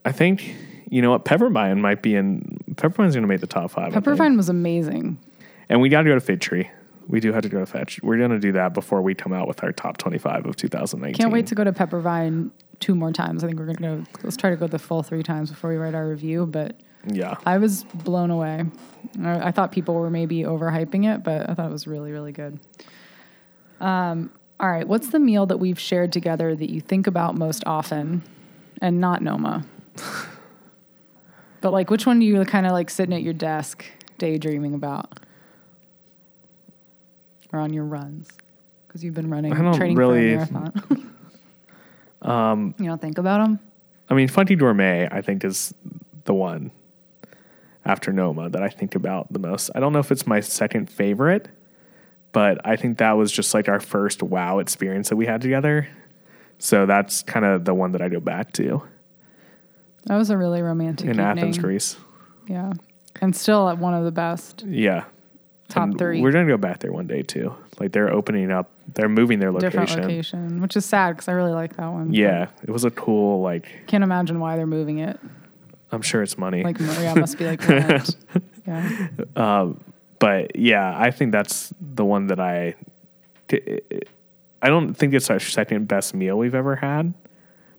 I think you know what Peppervine might be in. Peppervine's going to make the top five. Think. Was amazing. And we got to go to Fig Tree. We do have to go to Fetch. We're going to do that before we come out with our top twenty-five of 2019. Can't wait to go to Peppervine two more times. I think we're gonna go. Let's try to go the full three times before we write our review. But Yeah, I was blown away. I, I thought people were maybe overhyping it, but I thought it was really, really good. Um, all right, what's the meal that we've shared together that you think about most often, and not Noma? [LAUGHS] but like, which one do you kind of like sitting at your desk daydreaming about, or on your runs? Because you've been running, I don't training really- for a marathon. [LAUGHS] um, you don't think about them? I mean, Funky Gourmet, I think, is the one after Noma that I think about the most. I don't know if it's my second favorite, but I think that was just like our first wow experience that we had together. So that's kind of the one that I go back to That was a really romantic in evening. Athens, Greece. Yeah, and still at one of the best. Yeah. Top And three. We're going to go back there one day too. Like they're opening up, they're moving their location. different location, which is sad because I really like that one. Yeah. It was a cool, like, can't imagine why they're moving it. I'm sure it's money. Like Maria must be like, rent. [LAUGHS] yeah, um, but yeah, I think that's the one that I. I don't think it's our second best meal we've ever had,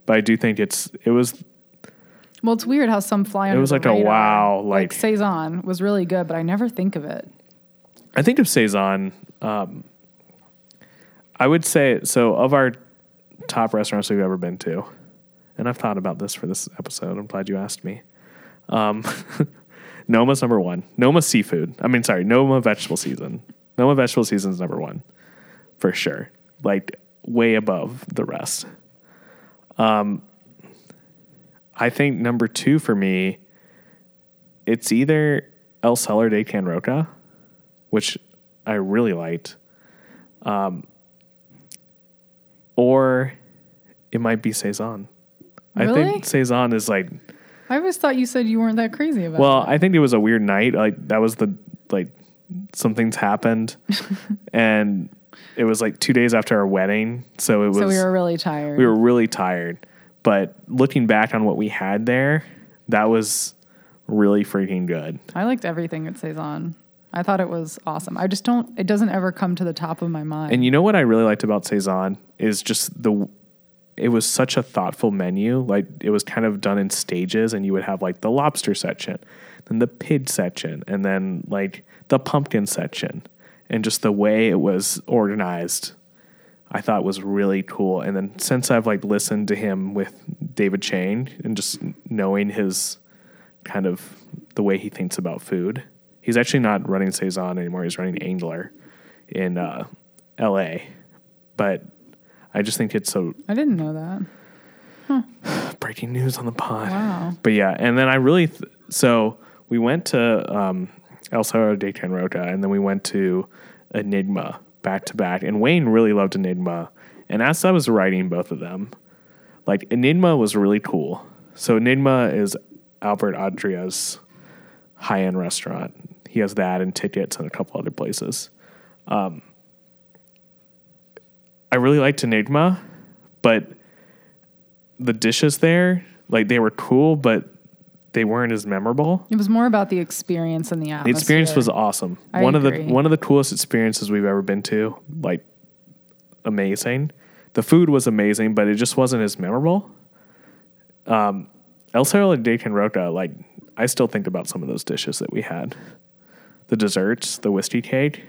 but I do think it's it was well, it's weird how some fly under was like a wow, Like, like- saison was really good, but I never think of it. I think of Saison. Um, I would say so of our top restaurants we've ever been to, and I've thought about this for this episode. I'm glad you asked me. Um, [LAUGHS] Noma's number one. Noma seafood. I mean, sorry, Noma vegetable season. Noma vegetable season is number one for sure. Like way above the rest. Um, I think number two for me, it's either El Celler de Can Roca, which I really liked, um, or it might be. I Really? think Saison is like I always thought you said you weren't that crazy about well, it. I think it was a weird night. Like that was the like something's happened, [LAUGHS] and it was like two days after our wedding, so it was so we were really tired. we were really tired. But looking back on what we had there, that was really freaking good. I liked everything at on. I thought it was awesome. I just don't. It doesn't ever come to the top of my mind. And you know what I really liked about Saison is just the it was such a thoughtful menu. Like it was kind of done in stages and you would have like the lobster section, then the pig section, and then like the pumpkin section. And just the way it was organized I thought was really cool. And then since I've like listened to him with David Chang and just knowing his kind of the way he thinks about food, he's actually not running Saison anymore. He's running Angler in uh, L.A. But I just think it's so. I didn't know that. [SIGHS] breaking news on the pod. Wow. But yeah, and then I really th- so we went to um, El Celler de Can Roca, and then we went to Enigma back to back. And Wayne really loved Enigma, and as I was writing both of them, like Enigma was really cool. So Enigma is Albert Adria's high end restaurant. He has that and tickets and a couple other places. Um, I really liked Enigma, but the dishes there, like they were cool, but they weren't as memorable. It was more about the experience and the atmosphere. The experience was awesome. I one of the one of the coolest experiences we've ever been to. Like amazing. The food was amazing, but it just wasn't as memorable. Um, El Celler de Roca, like I still think about some of those dishes that we had. The desserts, the whiskey cake,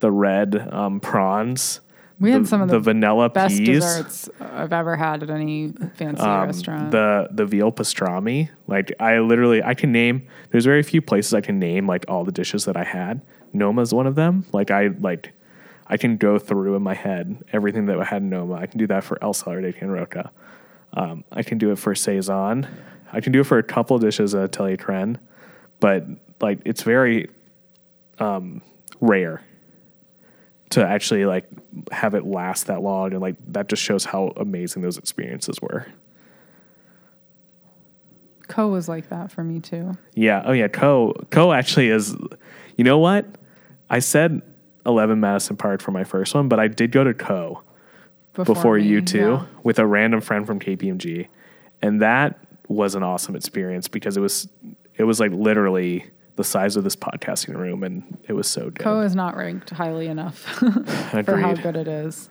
the red um, prawns. We had some of the vanilla best peas. desserts I've ever had at any fancy um, restaurant. The the veal pastrami. Like I literally I can name there's very few places I can name like all the dishes that I had. Noma's one of them. Like I like I can go through in my head everything that I had in Noma. I can do that for El Celler de Can Roca. Um, I can do it for Saison. I can do it for a couple dishes at Atelier Crenn, but like it's very um, rare to actually like have it last that long and like that just shows how amazing those experiences were. Ko was like that for me too. Yeah. Oh yeah. Ko Ko actually is. You know what? I said eleven Madison Park for my first one, but I did go to Ko before, me, you two yeah. with a random friend from KPMG, and that was an awesome experience because it was it was like literally the size of this podcasting room, and it was so good. Ko is not ranked highly enough [LAUGHS] for how good it is.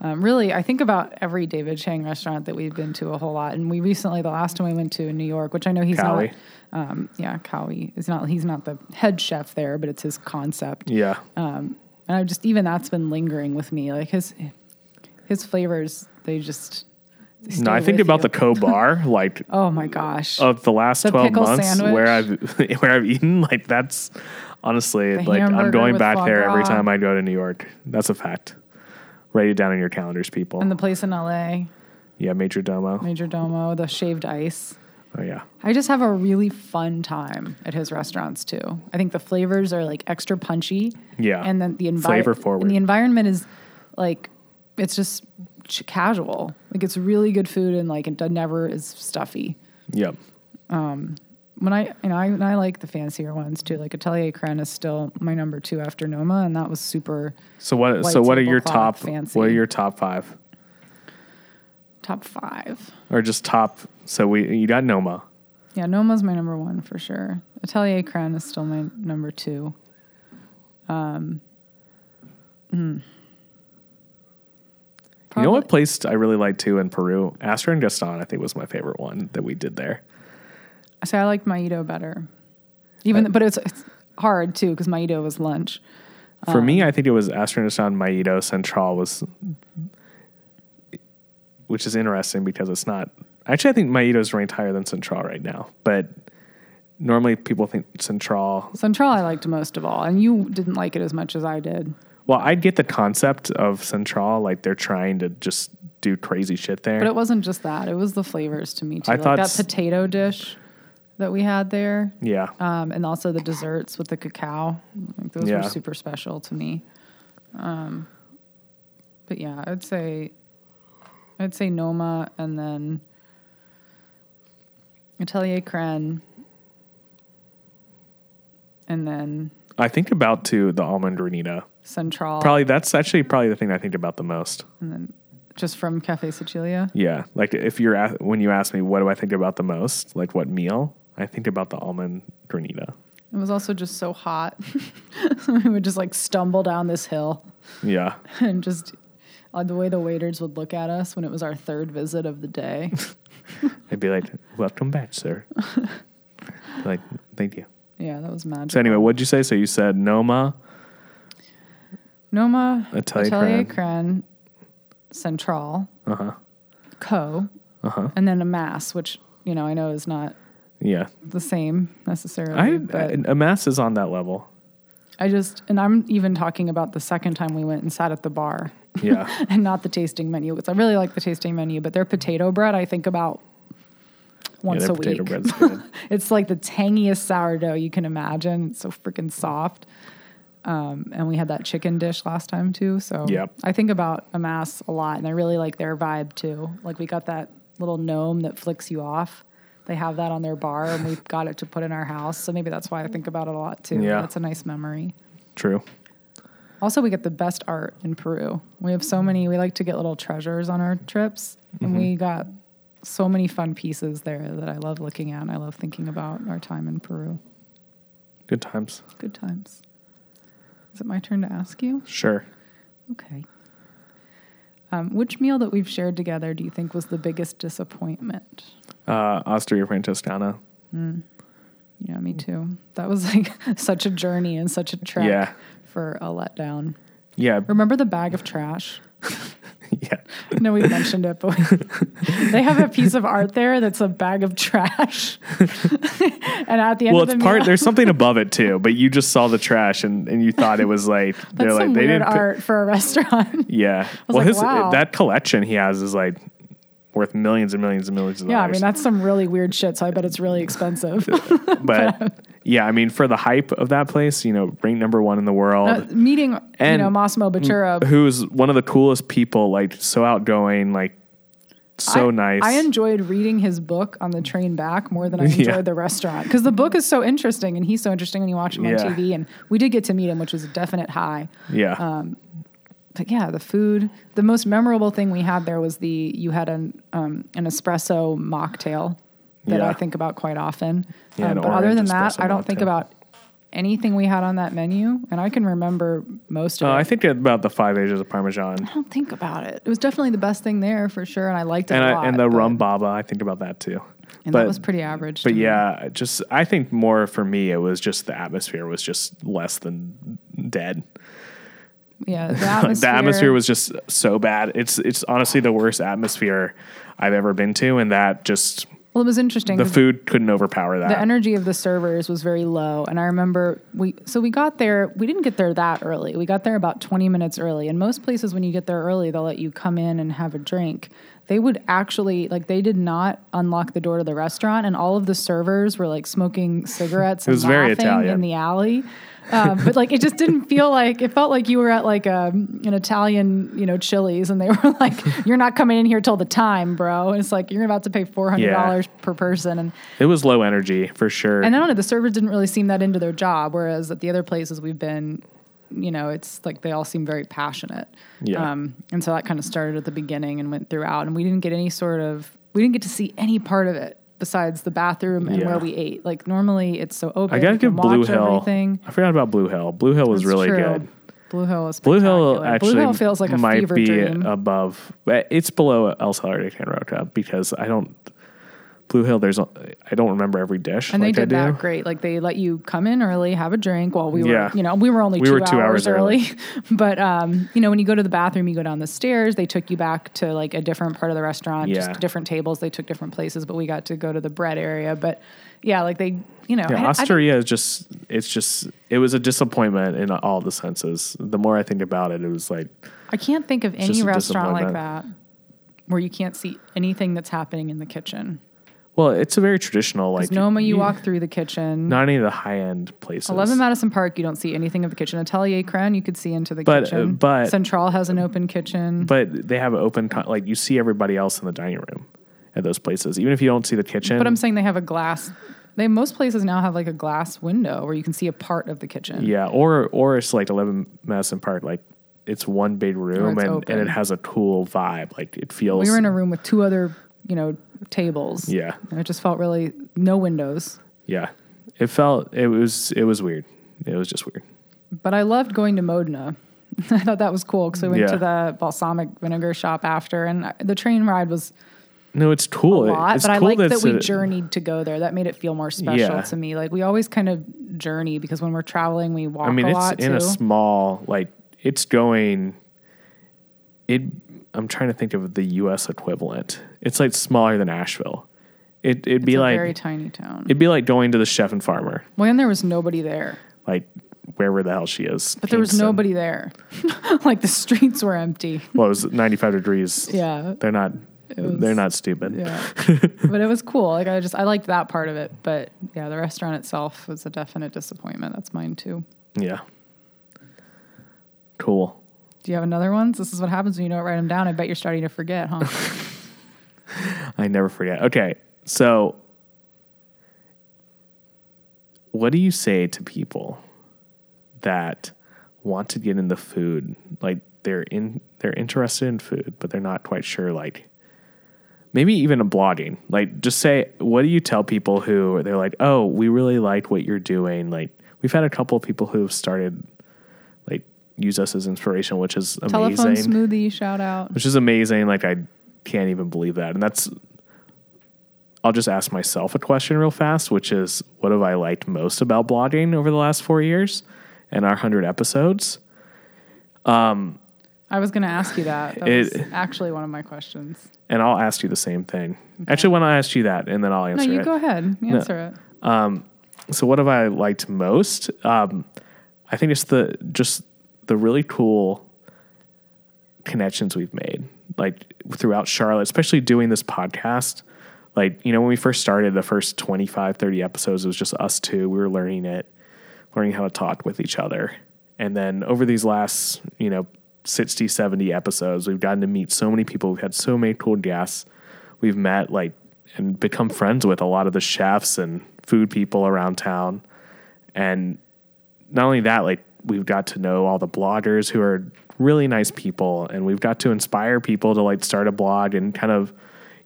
Um, really, I think about every David Chang restaurant that we've been to a whole lot, and we recently, the last time we went to in New York, which I know he's Kawi. not, um, yeah, Kawi is not. He's not the head chef there, but it's his concept. Yeah. And I just even that's been lingering with me, like his his flavors. They just no, I think about you. the Ko bar [LAUGHS] like Oh my gosh! of the last The 12 months sandwich. where I've [LAUGHS] where I've eaten like that's honestly The like I'm going back there every time I go to New York. That's a fact. Write it down in your calendars, people. and the place in LA, yeah, Major Domo. Major Domo, the shaved ice. Oh yeah. I just have a really fun time at his restaurants too. I think the flavors are like extra punchy. Yeah. And then the Flavor environment the environment is like it's just ch- casual. Like it's really good food and like it never is stuffy. Yep. When I and I and I like the fancier ones too. Like Atelier Crenn is still my number two after Noma, and that was super So what so what are your top fancy. what are your top 5 top five. or just top so we you got Noma. Yeah, Noma's my number one for sure. Atelier Crenn is still my number two. Um, You know what place I really liked too in Peru? Astrid and Gaston I think was my favorite one that we did there. See, I liked Maido better. Even, but it's, it's hard too because Maido was lunch. For Um, me, I think it was Astrid and Gaston, Maido, Central was which is interesting because it's not actually I think Maido is ranked higher than Central right now. But normally people think Central Central I liked most of all, and you didn't like it as much as I did. Well, I get the concept of Central, like they're trying to just do crazy shit there. But it wasn't just that; it was the flavors to me too. I like thought that s- potato dish that we had there, yeah, um, and also the desserts with the cacao. Like, those Yeah. were super special to me. Um, but yeah, I'd say, I'd say Noma, and then Atelier Crenn, and then I think about too the almond granita. Central, Probably that's actually probably the thing I think about the most. and then just from Cafe Sicilia. Yeah, like if you're a- when you ask me what do I think about the most, like what meal, I think about the almond granita. It was also just so hot. [LAUGHS] we would just like stumble down this hill Yeah, [LAUGHS] and just uh, the way the waiters would look at us when it was our third visit of the day. [LAUGHS] I'd be like, "Welcome back, sir." like, thank you. yeah, that was magic. So anyway, what'd you say? So you said Noma. Noma, Atelier Atelier Crenn. Central, Uh huh. Ko, Uh huh. and then Amass, which you know I know is not Yeah. the same necessarily, I, but Amass is on that level. I just and I'm even talking about the second time we went and sat at the bar Yeah. [LAUGHS] and not the tasting menu because I really like the tasting menu, but their potato bread I think about once yeah, a week. [LAUGHS] It's like the tangiest sourdough you can imagine. It's so freaking soft. Um, and we had that chicken dish last time too. So Yep. I think about Amass a lot, and I really like their vibe too. Like we got that little gnome that flicks you off. They have that on their bar, and we got it to put in our house. So maybe that's why I think about it a lot too. Yeah. That's a nice memory. True. Also, we get the best art in Peru. We have so many. We like to get little treasures on our trips, and we got so many fun pieces there that I love looking at. And I love thinking about our time in Peru. Good times. Good times. Is it my turn to ask you? Sure. Okay. Um, which meal that we've shared together do you think was the biggest disappointment? Uh, Osteria Francescana. Yeah, me too. That was like [LAUGHS] such a journey and such a trek Yeah. for a letdown. Yeah. Remember the bag of trash? [LAUGHS] Yeah. [LAUGHS] I know we've mentioned it, but we, [LAUGHS] they have a piece of art there that's a bag of trash. [LAUGHS] and at the end Well, of it's the part. meal, There's something above it too, but you just saw the trash and, and you thought it was like they're like they didn't. art for a restaurant. Yeah. Well, like, his wow. that collection he has is like worth millions and millions and millions of dollars. yeah, I mean that's some really weird shit. So I bet it's really expensive. but um, yeah, I mean for the hype of that place, you know, ranked number one in the world. Uh, meeting, you And- know, Massimo who's one of the coolest people, like so outgoing, like so I, nice. I enjoyed reading his book on the train back more than I [LAUGHS] enjoyed Yeah. the restaurant because the book is so interesting and he's so interesting when you watch him Yeah. on TV. And we did get to meet him, which was a definite high. yeah, um, But yeah, the food. The most memorable thing we had there was the you had an um, an espresso mocktail that Yeah. I think about quite often. Yeah, Um, but other than that, I don't think about anything we had on that menu, and I can remember most of Uh, it. I think about the five ages of Parmesan I don't think about it. It was definitely the best thing there for sure, and I liked it and a I, lot. and the rum baba. I think about that too. and but that was pretty average. but to me. yeah, just I think more for me, it was just the atmosphere was just less than dead. yeah, [LAUGHS] the atmosphere. the atmosphere was just so bad. It's it's honestly the worst atmosphere I've ever been to, and that just well, it was interesting. The food couldn't overpower that. the energy of the servers was very low and i remember we so we got there we didn't get there that early we got there about 20 minutes early and most places when you get there early they'll let you come in and have a drink they would actually like they did not unlock the door to the restaurant and all of the servers were like smoking cigarettes It was and very Italian. in the alley um, but like it just didn't feel like it felt like you were at like a, an Italian, you know, Chili's, and they [LAUGHS] were like, "You're not coming in here till the time, bro." And it's like you're about to pay four hundred dollars per person, and it was low energy for sure. and I don't know, the servers didn't really seem that into their job, whereas at the other places we've been, you know, it's like they all seem very passionate. Yeah. Um, and so that kind of started at the beginning and went throughout, and we didn't get any sort of, we didn't get to see any part of it besides the bathroom and Yeah. where we ate. Like normally it's so open. I gotta give Blue Hill. everything. I forgot about Blue Hill. Blue Hill was really true. good. Blue Hill is Blue Hill actually Blue Hill feels like a might be dream. above. Eh, it's below El Celler de Can Roca uh, because I don't. Blue Hill, there's a, I don't remember every dish. And like they did that great. Like they let you come in early, have a drink while we were, Yeah. you know, we were only We two, were two hours, hours early. early. [LAUGHS] but, um, you know, when you go to the bathroom, you go down the stairs, they took you back to like a different part of the restaurant, Yeah. just different tables. They took different places, but we got to go to the bread area. But yeah, like they, you know, Yeah, I- I is just it's just it was a disappointment in all the senses. The more I think about it, it was like I can't think of any restaurant like that where you can't see anything that's happening in the kitchen. Well, it's a very traditional like Noma, you walk through the kitchen. not any of the high end places. 11 Madison Park, you don't see anything of the kitchen. Atelier Crenn, you could see into the But, uh, kitchen. but- Central has an open kitchen. but they have an open like you see everybody else in the dining room at those places, even if you don't see the kitchen. But I'm saying they have a glass. They most places now have like a glass window where you can see a part of the kitchen. yeah, or or it's like Eleven Madison Park, like it's one big room and, open. and it has a cool vibe. Like it feels. We were in a room with two other, you know, tables. yeah, And it just felt really no windows. yeah. It felt it was it was weird. It was just weird. But I loved going to Modena. [LAUGHS] I thought that was cool because we went Yeah. to the balsamic vinegar shop after, and the train ride was No, it's cool. a lot. It's but I like that we a- journeyed to go there. That made it feel more special Yeah. to me. Like we always kind of journey because when we're traveling, we walk I mean, a it's lot in too. a small like it's going. It. I'm trying to think of the U.S. equivalent. It's like smaller than Asheville. It it'd be it's a like very tiny town. it'd be like going to the Chef and Farmer, when there was nobody there. like wherever the hell she is. But there was Kinston. nobody there. [LAUGHS] like the streets were empty. Well, it was 95 degrees. Yeah. They're not. was- they're not stupid. Yeah. [LAUGHS] but it was cool. Like I just I liked that part of it. But yeah, the restaurant itself was a definite disappointment. That's mine too. Yeah. Cool. Do you have another one? This is what happens when you don't write them down. I bet you're starting to forget, huh? [LAUGHS] I never forget. Okay, so what do you say to people that want to get in the food? Like they're in, they're interested in food, but they're not quite sure. Like maybe even a blogging. Like just say, what do you tell people who they're like, oh, we really like what you're doing. Like we've had a couple of people who have started, like use us as inspiration, which is amazing Telephone smoothie shout out. which is amazing. Like I can't even believe that. And that's I'll just ask myself a question real fast, which is what have I liked most about blogging over the last four years and our hundred episodes? I was going to ask you that. That It- was actually one of my questions. And I'll ask you the same thing. Actually, when I ask you that, and then I'll answer it? No, you it. go ahead. Answer it. so what have I liked most? Um, I think it's the just the really cool connections we've made, like throughout Charlotte, especially doing this podcast. Like, you know, when we first started the first 25, 30 episodes, it was just us two. We were learning it, learning how to talk with each other. And then over these last, you know, 60, 70 episodes, we've gotten to meet so many people. We've had so many cool guests. We've met like and become friends with a lot of the chefs and food people around town. And not only that, like we've got to know all the bloggers who are really nice people and we've got to inspire people to like start a blog and kind of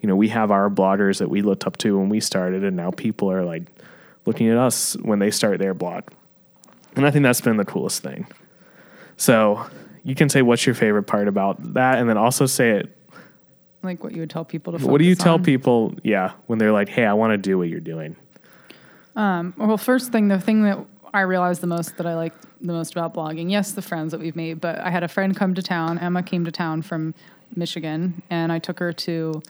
you know we have our bloggers that we looked up to when we started and now people are like looking at us when they start their blog and i think that's been the coolest thing so you can say what's your favorite part about that and then also say it Like what you would tell people to what do you tell on. people yeah when they're like hey i want to do what you're doing um, Well, first thing, the thing that I realized the most that I liked the most about blogging, yes, the friends that we've made, but I had a friend come to town. Emma came to town from Michigan, and I took her to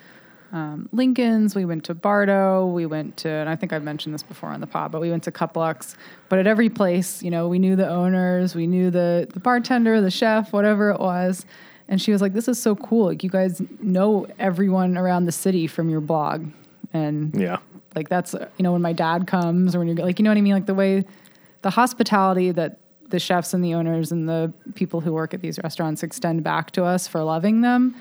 um, Lincoln's. We went to Bardo. We went to, and I think I've mentioned this before on the pod, but we went to Cuplux. But at every place, you know, we knew the owners, we knew the the bartender, the chef, whatever it was. And she was like, "This is so cool! Like you guys know everyone around the city from your blog." And yeah like that's you know when my dad comes or when you're like you know what I mean like the way the hospitality that the chefs and the owners and the people who work at these restaurants extend back to us for loving them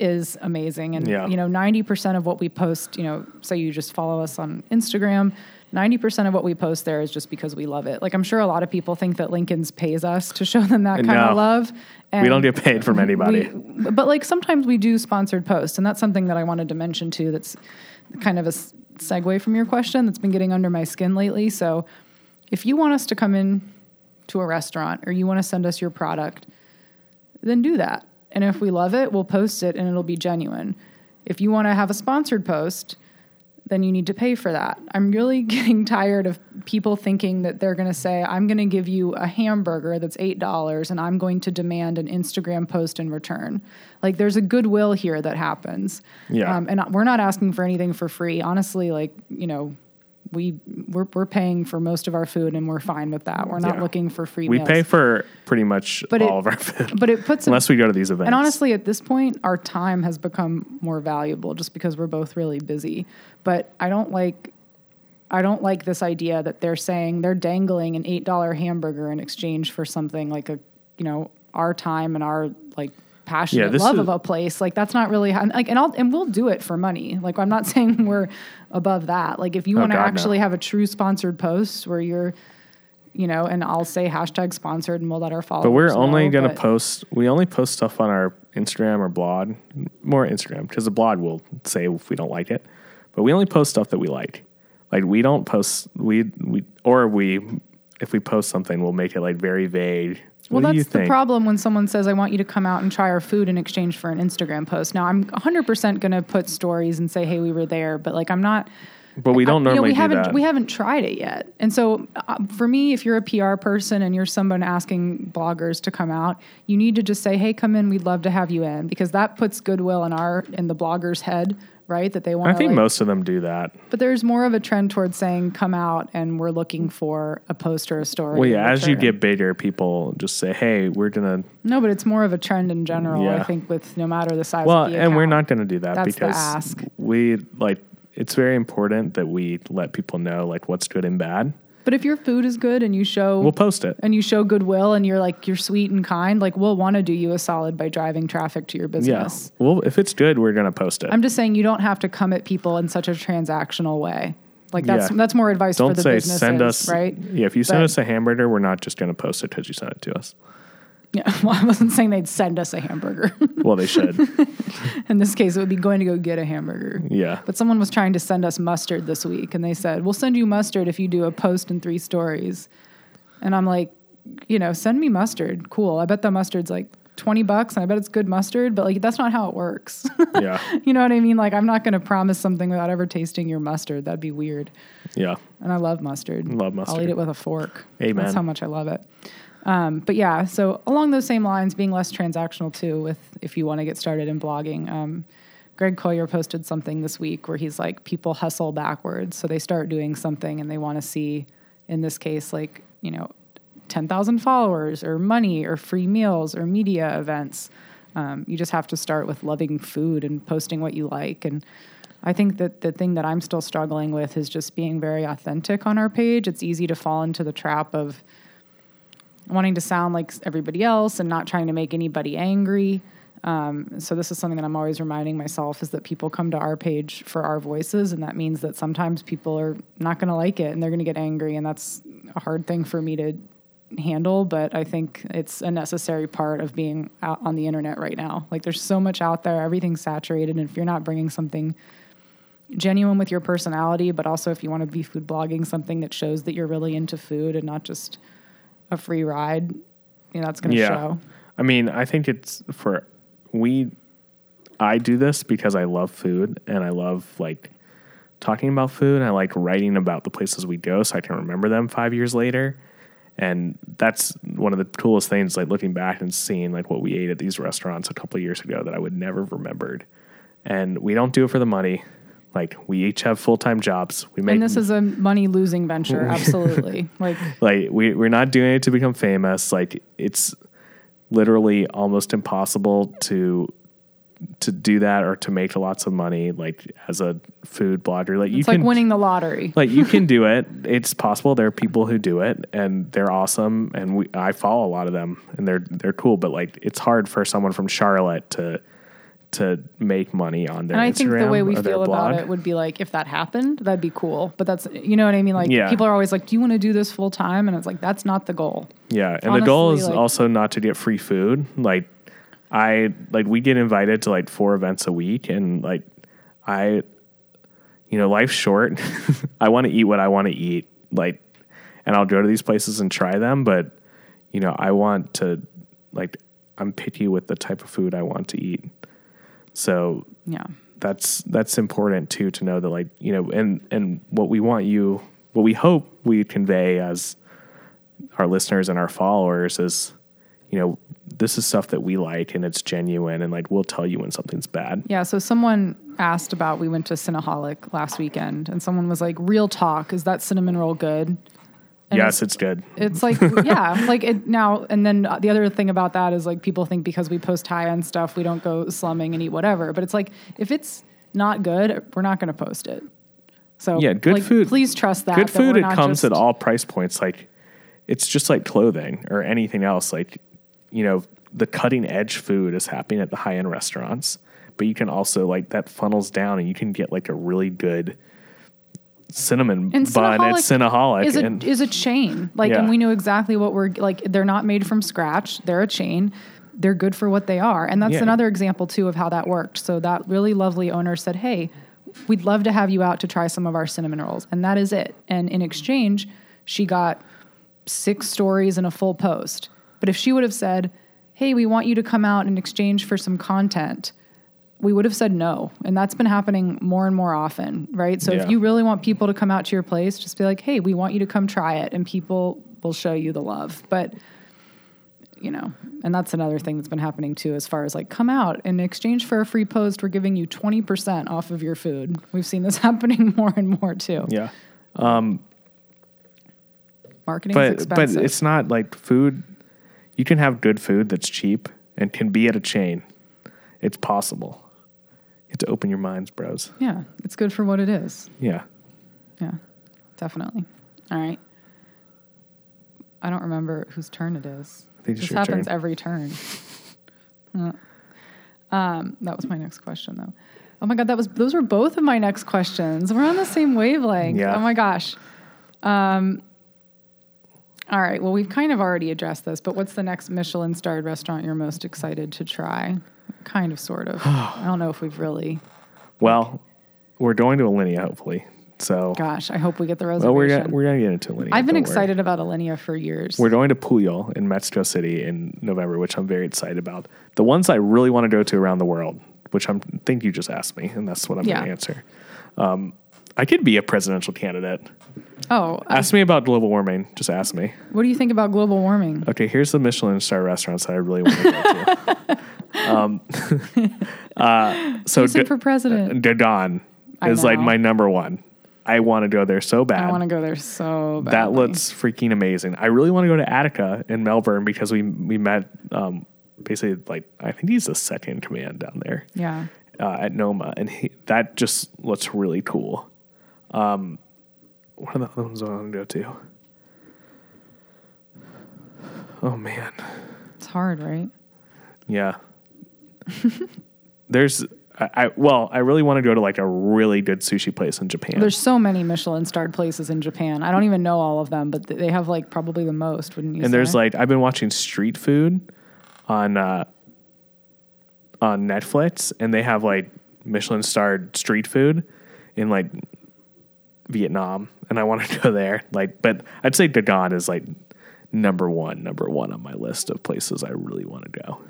is amazing and Yeah. you know 90% of what we post you know say you just follow us on Instagram 90% of what we post there is just because we love it like I'm sure a lot of people think that Lincoln's pays us to show them that kind No. of love we don't get paid from anybody we- but like sometimes we do sponsored posts, and that's something that I wanted to mention too. That's kind of a segue from your question that's been getting under my skin lately. So, if you want us to come in to a restaurant or you want to send us your product, then do that. And if we love it, we'll post it and it'll be genuine. If you want to have a sponsored post, then you need to pay for that. I'm really [LAUGHS] getting tired of people thinking that they're going to say, I'm going to give you a hamburger that's $8 and I'm going to demand an Instagram post in return. Like, there's a goodwill here that happens. Yeah. Um, and we're not asking for anything for free. Honestly, like, you know, we we're, we're paying for most of our food and we're fine with that. We're not Yeah. looking for free We meals. pay for pretty much But all it- of our food, but it puts a unless we go to these events. and honestly, at this point, our time has become more valuable just because we're both really busy. But I don't like I don't like this idea that they're saying they're dangling an eight dollar hamburger in exchange for something like a you know our time and our like passionate this love is- of a place. Like that's not really how, like and I'll and we'll do it for money. Like I'm not [LAUGHS] saying we're above that. Like if you Oh, want to God, no. actually have a true sponsored post where you're you know, and I'll say hashtag sponsored and we'll let our followers But we're only know, going to but- post. We only post stuff on our Instagram or blog, more Instagram because the blog will say if we don't like it. But we only post stuff that we like. Like we don't post we we or we if we post something, we'll make it like very vague. Well, what that's the problem when someone says, I want you to come out and try our food in exchange for an Instagram post. Now, I'm 100% going to put stories and say, hey, we were there, but like, I'm not. But we don't I- you know, normally we do haven't that. we haven't tried it yet, and so uh, for me, if you're a PR person and you're someone asking bloggers to come out, you need to just say, "Hey, come in. We'd love to have you in," because that puts goodwill in our in the blogger's head, right? That they want. To I think like, most of them do that. but there's more of a trend towards saying, "Come out," and we're looking for a post or a story. Well, yeah, as you get bigger, people just say, "Hey, we're gonna." No, but it's more of a trend in general. I think with no matter the size. Well, of the and we're not going to do that because we like. It's very important that we let people know like what's good and bad. But if your food is good and you show We'll post it. and you show goodwill and you're like you're sweet and kind, like we'll want to do you a solid by driving traffic to your Yeah. business. Well, if it's good, we're going to post it. I'm just saying you don't have to come at people in such a transactional way. Like that's Yeah. that's more advice for Don't the say businesses, send us right? Yeah, if you send But- us a hamburger, we're not just going to post it because you sent it to us. Yeah. [LAUGHS] Well, I wasn't saying they'd send us a hamburger. [LAUGHS] Well, they should. [LAUGHS] in this case, it would be going to go get a hamburger. yeah. But someone was trying to send us mustard this week, and they said, "We'll send you mustard if you do a post in three stories." And I'm like, you know, send me mustard. Cool. I bet the mustard's like twenty bucks, and I bet it's good mustard. But like, that's not how it works. Yeah. you know what I mean? Like, I'm not going to promise something without ever tasting your mustard. That'd be weird. Yeah. And I love mustard. Love mustard. I'll eat it with a fork. Amen. That's how much I love it. Um, but yeah, so along those same lines, being less transactional too, with if you want to get started in blogging. Um, Greg Collier posted something this week where he's like, people hustle backwards. So they start doing something and they want to see, in this case, like, you know, 10,000 followers or money or free meals or media events. Um, you just have to start with loving food and posting what you like. And I think that the thing that I'm still struggling with is just being very authentic on our page. It's easy to fall into the trap of wanting to sound like everybody else and not trying to make anybody angry. Um, so this is something that I'm always reminding myself is that people come to our page for our voices, and that means that sometimes people are not going to like it and they're going to get angry, and that's a hard thing for me to handle. But I think it's a necessary part of being out on the internet right now. Like there's so much out there, everything's saturated, and if you're not bringing something genuine with your personality, but also if you want to be food blogging something that shows that you're really into food and not just a free ride, you know, that's going to Yeah. show. I mean, I think it's for we. I do this because I love food and I love like talking about food. I like writing about the places we go so I can remember them five years later. And that's one of the coolest things, like looking back and seeing like what we ate at these restaurants a couple of years ago that I would never have remembered. And we don't do it for the money. Like we each have full time jobs. We make And this is a money losing venture, [LAUGHS] absolutely. like like we we're not doing it to become famous like it's literally almost impossible to to do that or to make lots of money like as a food blogger like you it's can like winning the lottery. like you can do it [LAUGHS] it's possible there are people who do it and they're awesome and we I follow a lot of them and they're they're cool but like it's hard for someone from Charlotte to to make money on their and I Instagram think the way we feel about it would be like if that happened, that'd be cool. But that's you know what I mean. Like Yeah. people are always like, "Do you want to do this full time?" And it's like that's not the goal. Yeah, and the goal is like- also not to get free food. Like I like we get invited to like four events a week and like I you know, life's short. [LAUGHS] I want to eat what I want to eat. Like and I'll go to these places and try them, but you know, I want to like I'm picky with the type of food I want to eat. So Yeah. that's that's important too to know that like you know and and what we want you what we hope we convey as our listeners and our followers is you know this is stuff that we like and it's genuine and like we'll tell you when something's bad Yeah, so someone asked about we went to Cinnaholic last weekend and someone was like, Real talk, is that cinnamon roll good? And yes it's good It's like, [LAUGHS] yeah, like it now. And then the other thing about that is like people think because we post high end stuff, we don't go slumming and eat whatever. But it's like, if it's not good, we're not going to post it. So, Yeah, good like, food- Please trust that. good that food it comes just- at all price points like it's just like clothing or anything else like you know the cutting edge food is happening at the high end restaurants but you can also like that funnels down and you can get like a really good cinnamon And bun at Cinnaholic Is a, and is a chain. Like, Yeah. and we know exactly what we're like. They're not made from scratch. They're a chain. They're good for what they are. And that's Yeah. another example, too, of how that worked. So, that really lovely owner said, Hey, we'd love to have you out to try some of our cinnamon rolls. And that is it. And in exchange, she got six stories and a full post. But if she would have said, Hey, we want you to come out in exchange for some content, we would have said no. And that's been happening more and more often, right? So Yeah. if you really want people to come out to your place, just be like, Hey, we want you to come try it. And people will show you the love. But, you know, and that's another thing that's been happening too, as far as like, come out in exchange for a free post, we're giving you 20% off of your food. We've seen this [LAUGHS] happening more and more too. yeah Um, Marketing is but expensive. but it's not like food you can have good food that's cheap and can be at a chain it's possible have to open your minds bros yeah, it's good for what it is. yeah Yeah, definitely. All right. I don't remember whose turn it is. I think This happens turn. every turn. Um, that was my next question, though. Oh my god, that was those were both of my next questions. We're on the same wavelength. Yeah. Oh my gosh. Um, all right. Well, we've kind of already addressed this, but what's the next Michelin starred restaurant you're most excited to try? Kind of, sort of. [SIGHS] I don't know if we've really. Well, we're going to Alinea hopefully. So, Gosh, I hope we get the well, reservation. we're gonna, we're gonna get into Alinea. I've been don't worry. excited about Alinea for years. We're going to Pujol in Mexico City in November, which I'm very excited about. The ones I really want to go to around the world, which I'm think you just asked me, and that's what I'm Yeah. going to answer. Um, I could be a presidential candidate. oh, Ask me about global warming. Just ask me. what do you think about global warming? Okay, here's the Michelin star restaurants that I really want to go to. [LAUGHS] um, [LAUGHS] uh, so D- for president. Gaggan is like my number one. I want to go there so bad. I want to go there so bad. that looks freaking amazing. I really want to go to Attica in Melbourne because we we met um, basically like I think he's the second command down there Yeah. uh, at Noma, and he, that just looks really cool. Um, what are the other ones I want to go to? Oh man, It's hard, right? yeah. [LAUGHS] There's I, I well, I really want to go to like a really good sushi place in Japan. There's so many Michelin starred places in Japan. I don't even know all of them, but they have like probably the most, wouldn't you and there's like I've been watching street food on uh, on Netflix, and they have like Michelin starred street food in like Vietnam, and I want to [LAUGHS] go there. Like, but I'd say Gaggan is like number one, number one on my list of places I really want to go.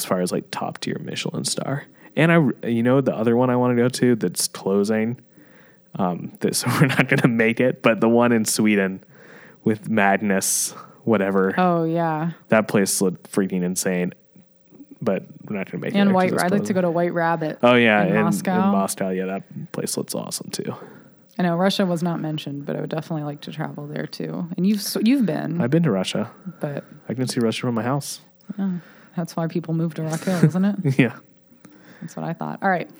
As far as like top tier Michelin star, and I, you know, the other one I want to go to that's closing. Um, that [LAUGHS] so we're not going to make it, but the one in Sweden with Magnus, whatever. Oh yeah, That place looked freaking insane, but we're not going to make it. and White. I'd like to go to White Rabbit. Oh yeah, in in Moscow. In Moscow, yeah, that place looks awesome too. I know Russia was not mentioned, but I would definitely like to travel there too. And you've you've been, I've been to Russia. but I can see Russia from my house. That's why people move to Rock Hill, isn't it? [LAUGHS] yeah. That's what I thought. All right.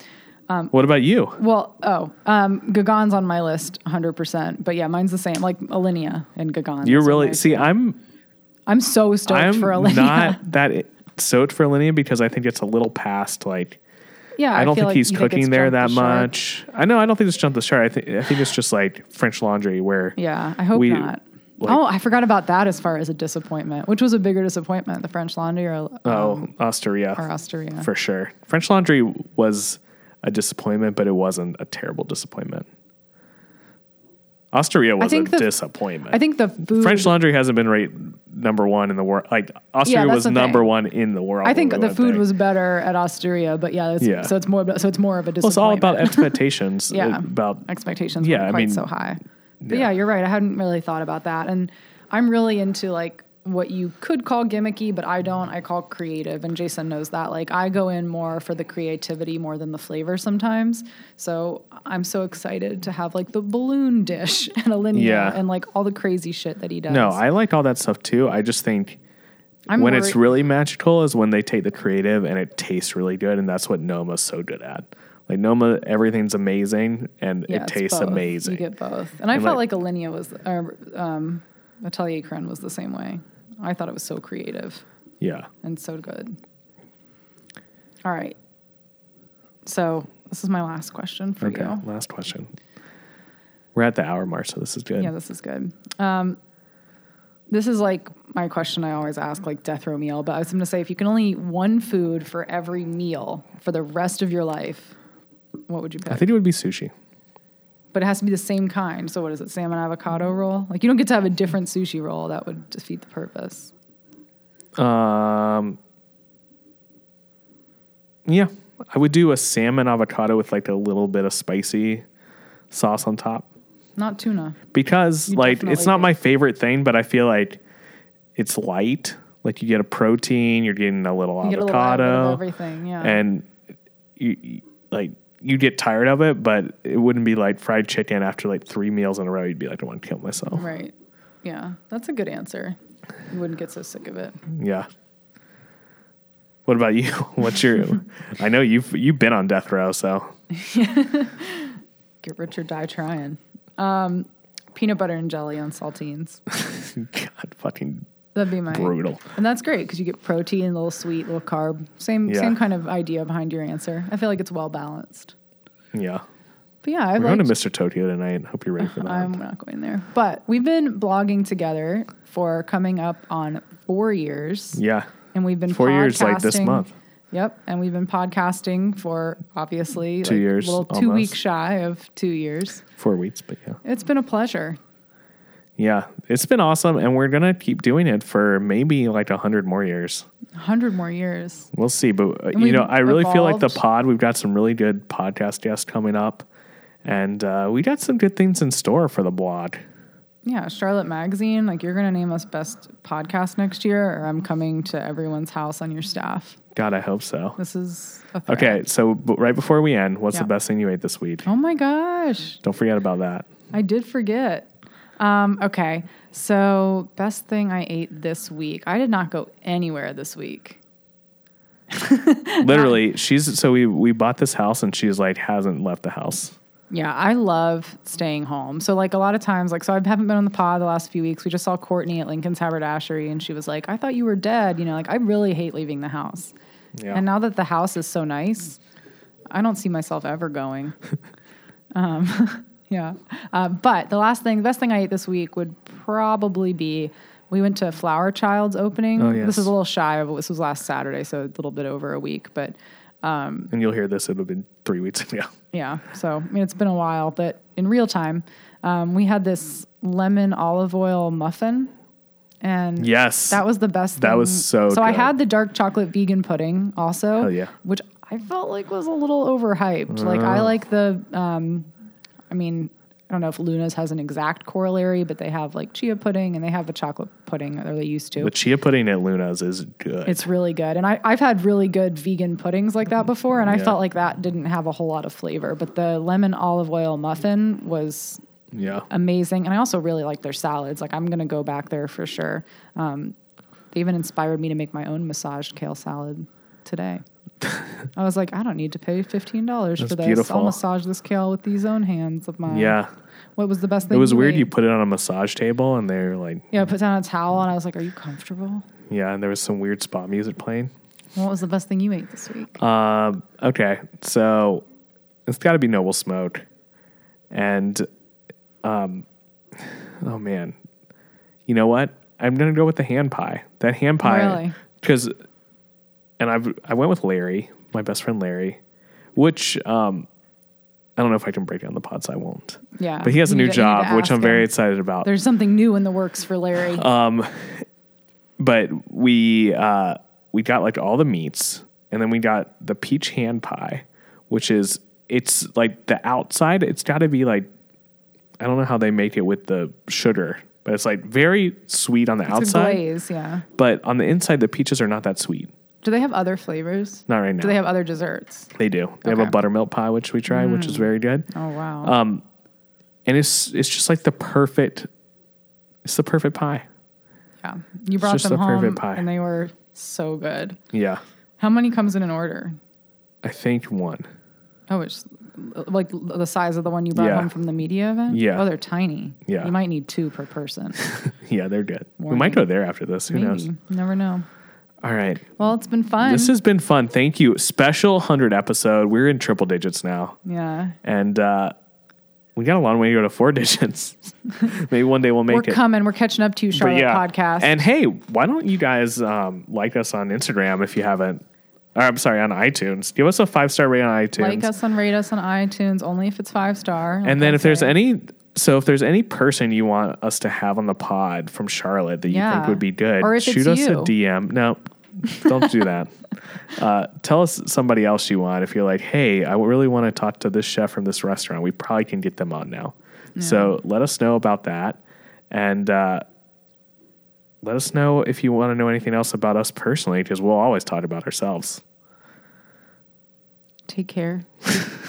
What about you? Well, oh, um, Gaggan's on my list 100%. But yeah, mine's the same. Like Alinea and Gagan. You're really see. I'm I'm so stoked I'm for Alinea. not [LAUGHS] that stoked for Alinea because I think it's a little past like. yeah, I don't feel think like he's you think cooking there that the much. I know. I don't think it's jumped the shark. I think I think it's just like French Laundry where Yeah, I hope We- not. Like- oh, I forgot about that as far as a disappointment. Which was a bigger disappointment, the French Laundry or, um, oh Osteria or Osteria? for sure. French Laundry was a disappointment, but it wasn't a terrible disappointment. Osteria was a think the- disappointment. I think the food. French Laundry hasn't been right, number one in the world. Like Osteria that's was number thing. one in the world. I think the food was better at Osteria, but yeah, it's, Yeah. so it's more so it's more of a Well, it's all about [LAUGHS] expectations. Yeah. About expectations Yeah, weren't I mean, so high. But yeah. yeah. you're right. I hadn't really thought about that, and I'm really into like what you could call gimmicky, but I don't. I call creative, and Jason knows that. Like I go in more for the creativity more than the flavor sometimes. So I'm so excited to have like the balloon dish [LAUGHS] and Alinea Yeah. and like all the crazy shit that he does. no, I like all that stuff too. I just think I'm when it's really magical is when they take the creative and it tastes really good, and that's what Noma's so good at. Like Noma, everything's amazing and Yeah, it tastes both. amazing. You get both, and I And, felt like- like, Alinea was, or um, Atelier Crenn was the same way. I thought it was so creative. yeah. and so good. All right. So this is my last question for Okay. you. Last question. We're at the hour mark, so this is good. Yeah, this is good. Um, this is like my question I always ask, like death row meal. But I was going to say, if you can only eat one food for every meal for the rest of your life, what would you pick? I think it would be sushi. but it has to be the same kind. So what is it? Salmon avocado roll? Like you don't get to have a different sushi roll. That would defeat the purpose. Um, yeah, I would do a salmon avocado with like a little bit of spicy sauce on top Not tuna. because You like it's not do. my favorite thing, but I feel like it's light. Like you get a protein, you're getting a little You get a little avocado, everything. Yeah. and you, you like you get tired of it, but it wouldn't be like fried chicken after like three meals in a row. You'd be like, I want to kill myself. Right. Yeah, that's a good answer. You wouldn't get so sick of it. Yeah. What about you? [LAUGHS] What's your? I know you've you've been on death row, so [LAUGHS] Get rich or die trying. Um, peanut butter and jelly on saltines. [LAUGHS] God, fucking That'd be my brutal. And that's great because you get protein, a little sweet, a little carb. Same Yeah. same kind of idea behind your answer. I feel like it's well balanced. Yeah, But yeah, I've we're going to Mr. Tokyo tonight. And hope you're ready for [LAUGHS] that. I'm not going there. But we've been blogging together for coming up on four years. yeah, And we've been four years like this month. Yep, and we've been podcasting for obviously Two like, years, a little two almost. weeks shy of two years. Four weeks, but yeah, It's been a pleasure. Yeah, it's been awesome, and we're gonna keep doing it for maybe like a hundred more years. Hundred more years. We'll see, but uh, you know, I really feel like the pod. We've got some really good podcast guests coming up, and uh, we got some good things in store for the blog. Yeah, Charlotte Magazine. Like you're gonna name us best podcast next year, or I'm coming to everyone's house on your staff. God, I hope so. This is a. Okay, so right before we end, what's Yeah. the best thing you ate this week? Oh my gosh, Don't forget about that. I did forget. Um, okay, so best thing I ate this week. I did not go anywhere this week. [LAUGHS] Literally, she's so we we bought this house and she's like hasn't left the house. Yeah, I love staying home. So like a lot of times, like so I haven't been on the pod the last few weeks. We just saw Courtney at Lincoln's Haberdashery, and she was like, "I thought you were dead." You know, like I really hate leaving the house. Yeah. And now that the house is so nice, I don't see myself ever going. [LAUGHS] um, [LAUGHS] yeah. Uh, but the last thing, the best thing I ate this week would probably be we went to Flower Child's opening. Oh, yes. This is a little shy of this was last Saturday, so a little bit over a week. But and you'll hear this. It'll be three weeks ago. [LAUGHS] yeah, so I mean it's been a while, but in real time, um, we had this lemon olive oil muffin. And Yes, that was the best. That was so So I had the dark chocolate vegan pudding also. Hell yeah. Which I felt like was a little overhyped. Like Uh. I like the. Um, I mean, I don't know if Luna's has an exact corollary, but they have like chia pudding and they have a chocolate pudding, or they used to. the chia pudding at Luna's is good. It's really good. And I, I've had really good vegan puddings like that before, and I Yeah. felt like that didn't have a whole lot of flavor. But the lemon olive oil muffin was yeah, amazing. And I also really like their salads. Like I'm going to go back there for sure. Um, they even inspired me to make my own massaged kale salad today. I was like, I don't need to pay fifteen dollars for this. beautiful. I'll massage this kale with these own hands of mine. yeah. What was the best thing? It was weird. ate? You put it on a massage table and they're like, yeah, I put down a towel and I was like, Are you comfortable? yeah, and there was some weird spa music playing. What was the best thing you ate this week? Um, okay, so it's got to be Noble Smoke, and um, oh man, you know what? I'm gonna go with the hand pie. That hand pie, Really? And I've I went with Larry, my best friend Larry, which um, I don't know if I can break down the pods. I won't. Yeah, But he has a new to- you need to job, which I'm very excited about. There's something new in the works for Larry. Um, but we uh, we got like all the meats, and then we got the peach hand pie, which is it's like the outside. It's got to be like I don't know how they make it with the sugar, but it's like very sweet on the It's a outside, glaze, yeah. but on the inside the peaches are not that sweet. Do they have other flavors? Not right now. Do they have other desserts? They do. They have a Mm. buttermilk pie, which we tried, which is very good. Oh wow. Um, and it's it's just like the perfect. It's the perfect pie. yeah. You brought just them the perfect home pie. and they were so good. Yeah, How many comes in an order? I think one. Oh, it's like the size of the one you brought Yeah. home from the media event? Yeah. Oh, they're tiny. Yeah. You might need two per person. [LAUGHS] Yeah, they're good. we might go there after this. Who knows? Maybe. You never know. All right. Well, it's been fun. This has been fun. Thank you. Special 100 episode. We're in triple digits now. yeah. And uh, we got a long way to go to four [LAUGHS] digits. Maybe one day we'll make it. We're it. coming. We're catching up to you, Charlotte Podcast. And hey, why don't you guys um, like us on Instagram if you haven't? Or, I'm sorry, on iTunes. Give us a five star rating on iTunes. like us and rate us on iTunes only if it's five star. and then if there's any, so if there's any person you want us to have on the pod from Charlotte that you Yeah. think would be good, Or shoot us a. DM. No, don't do that. [LAUGHS] Uh, tell us somebody else you want. If you're like, hey, I really want to talk to this chef from this restaurant, we probably can get them on now. So let us know about that. And uh, let us know if you want to know anything else about us personally, because we'll always talk about ourselves. take care.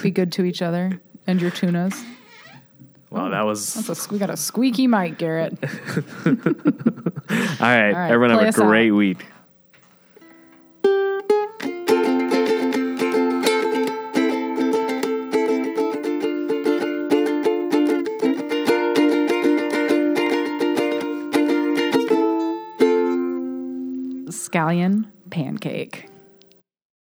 Be good to each other and your tunas. Well, that was That's a, we got a squeaky mic, Garrett. [LAUGHS] all right. right, Everyone have a out. great week. Scallion pancake.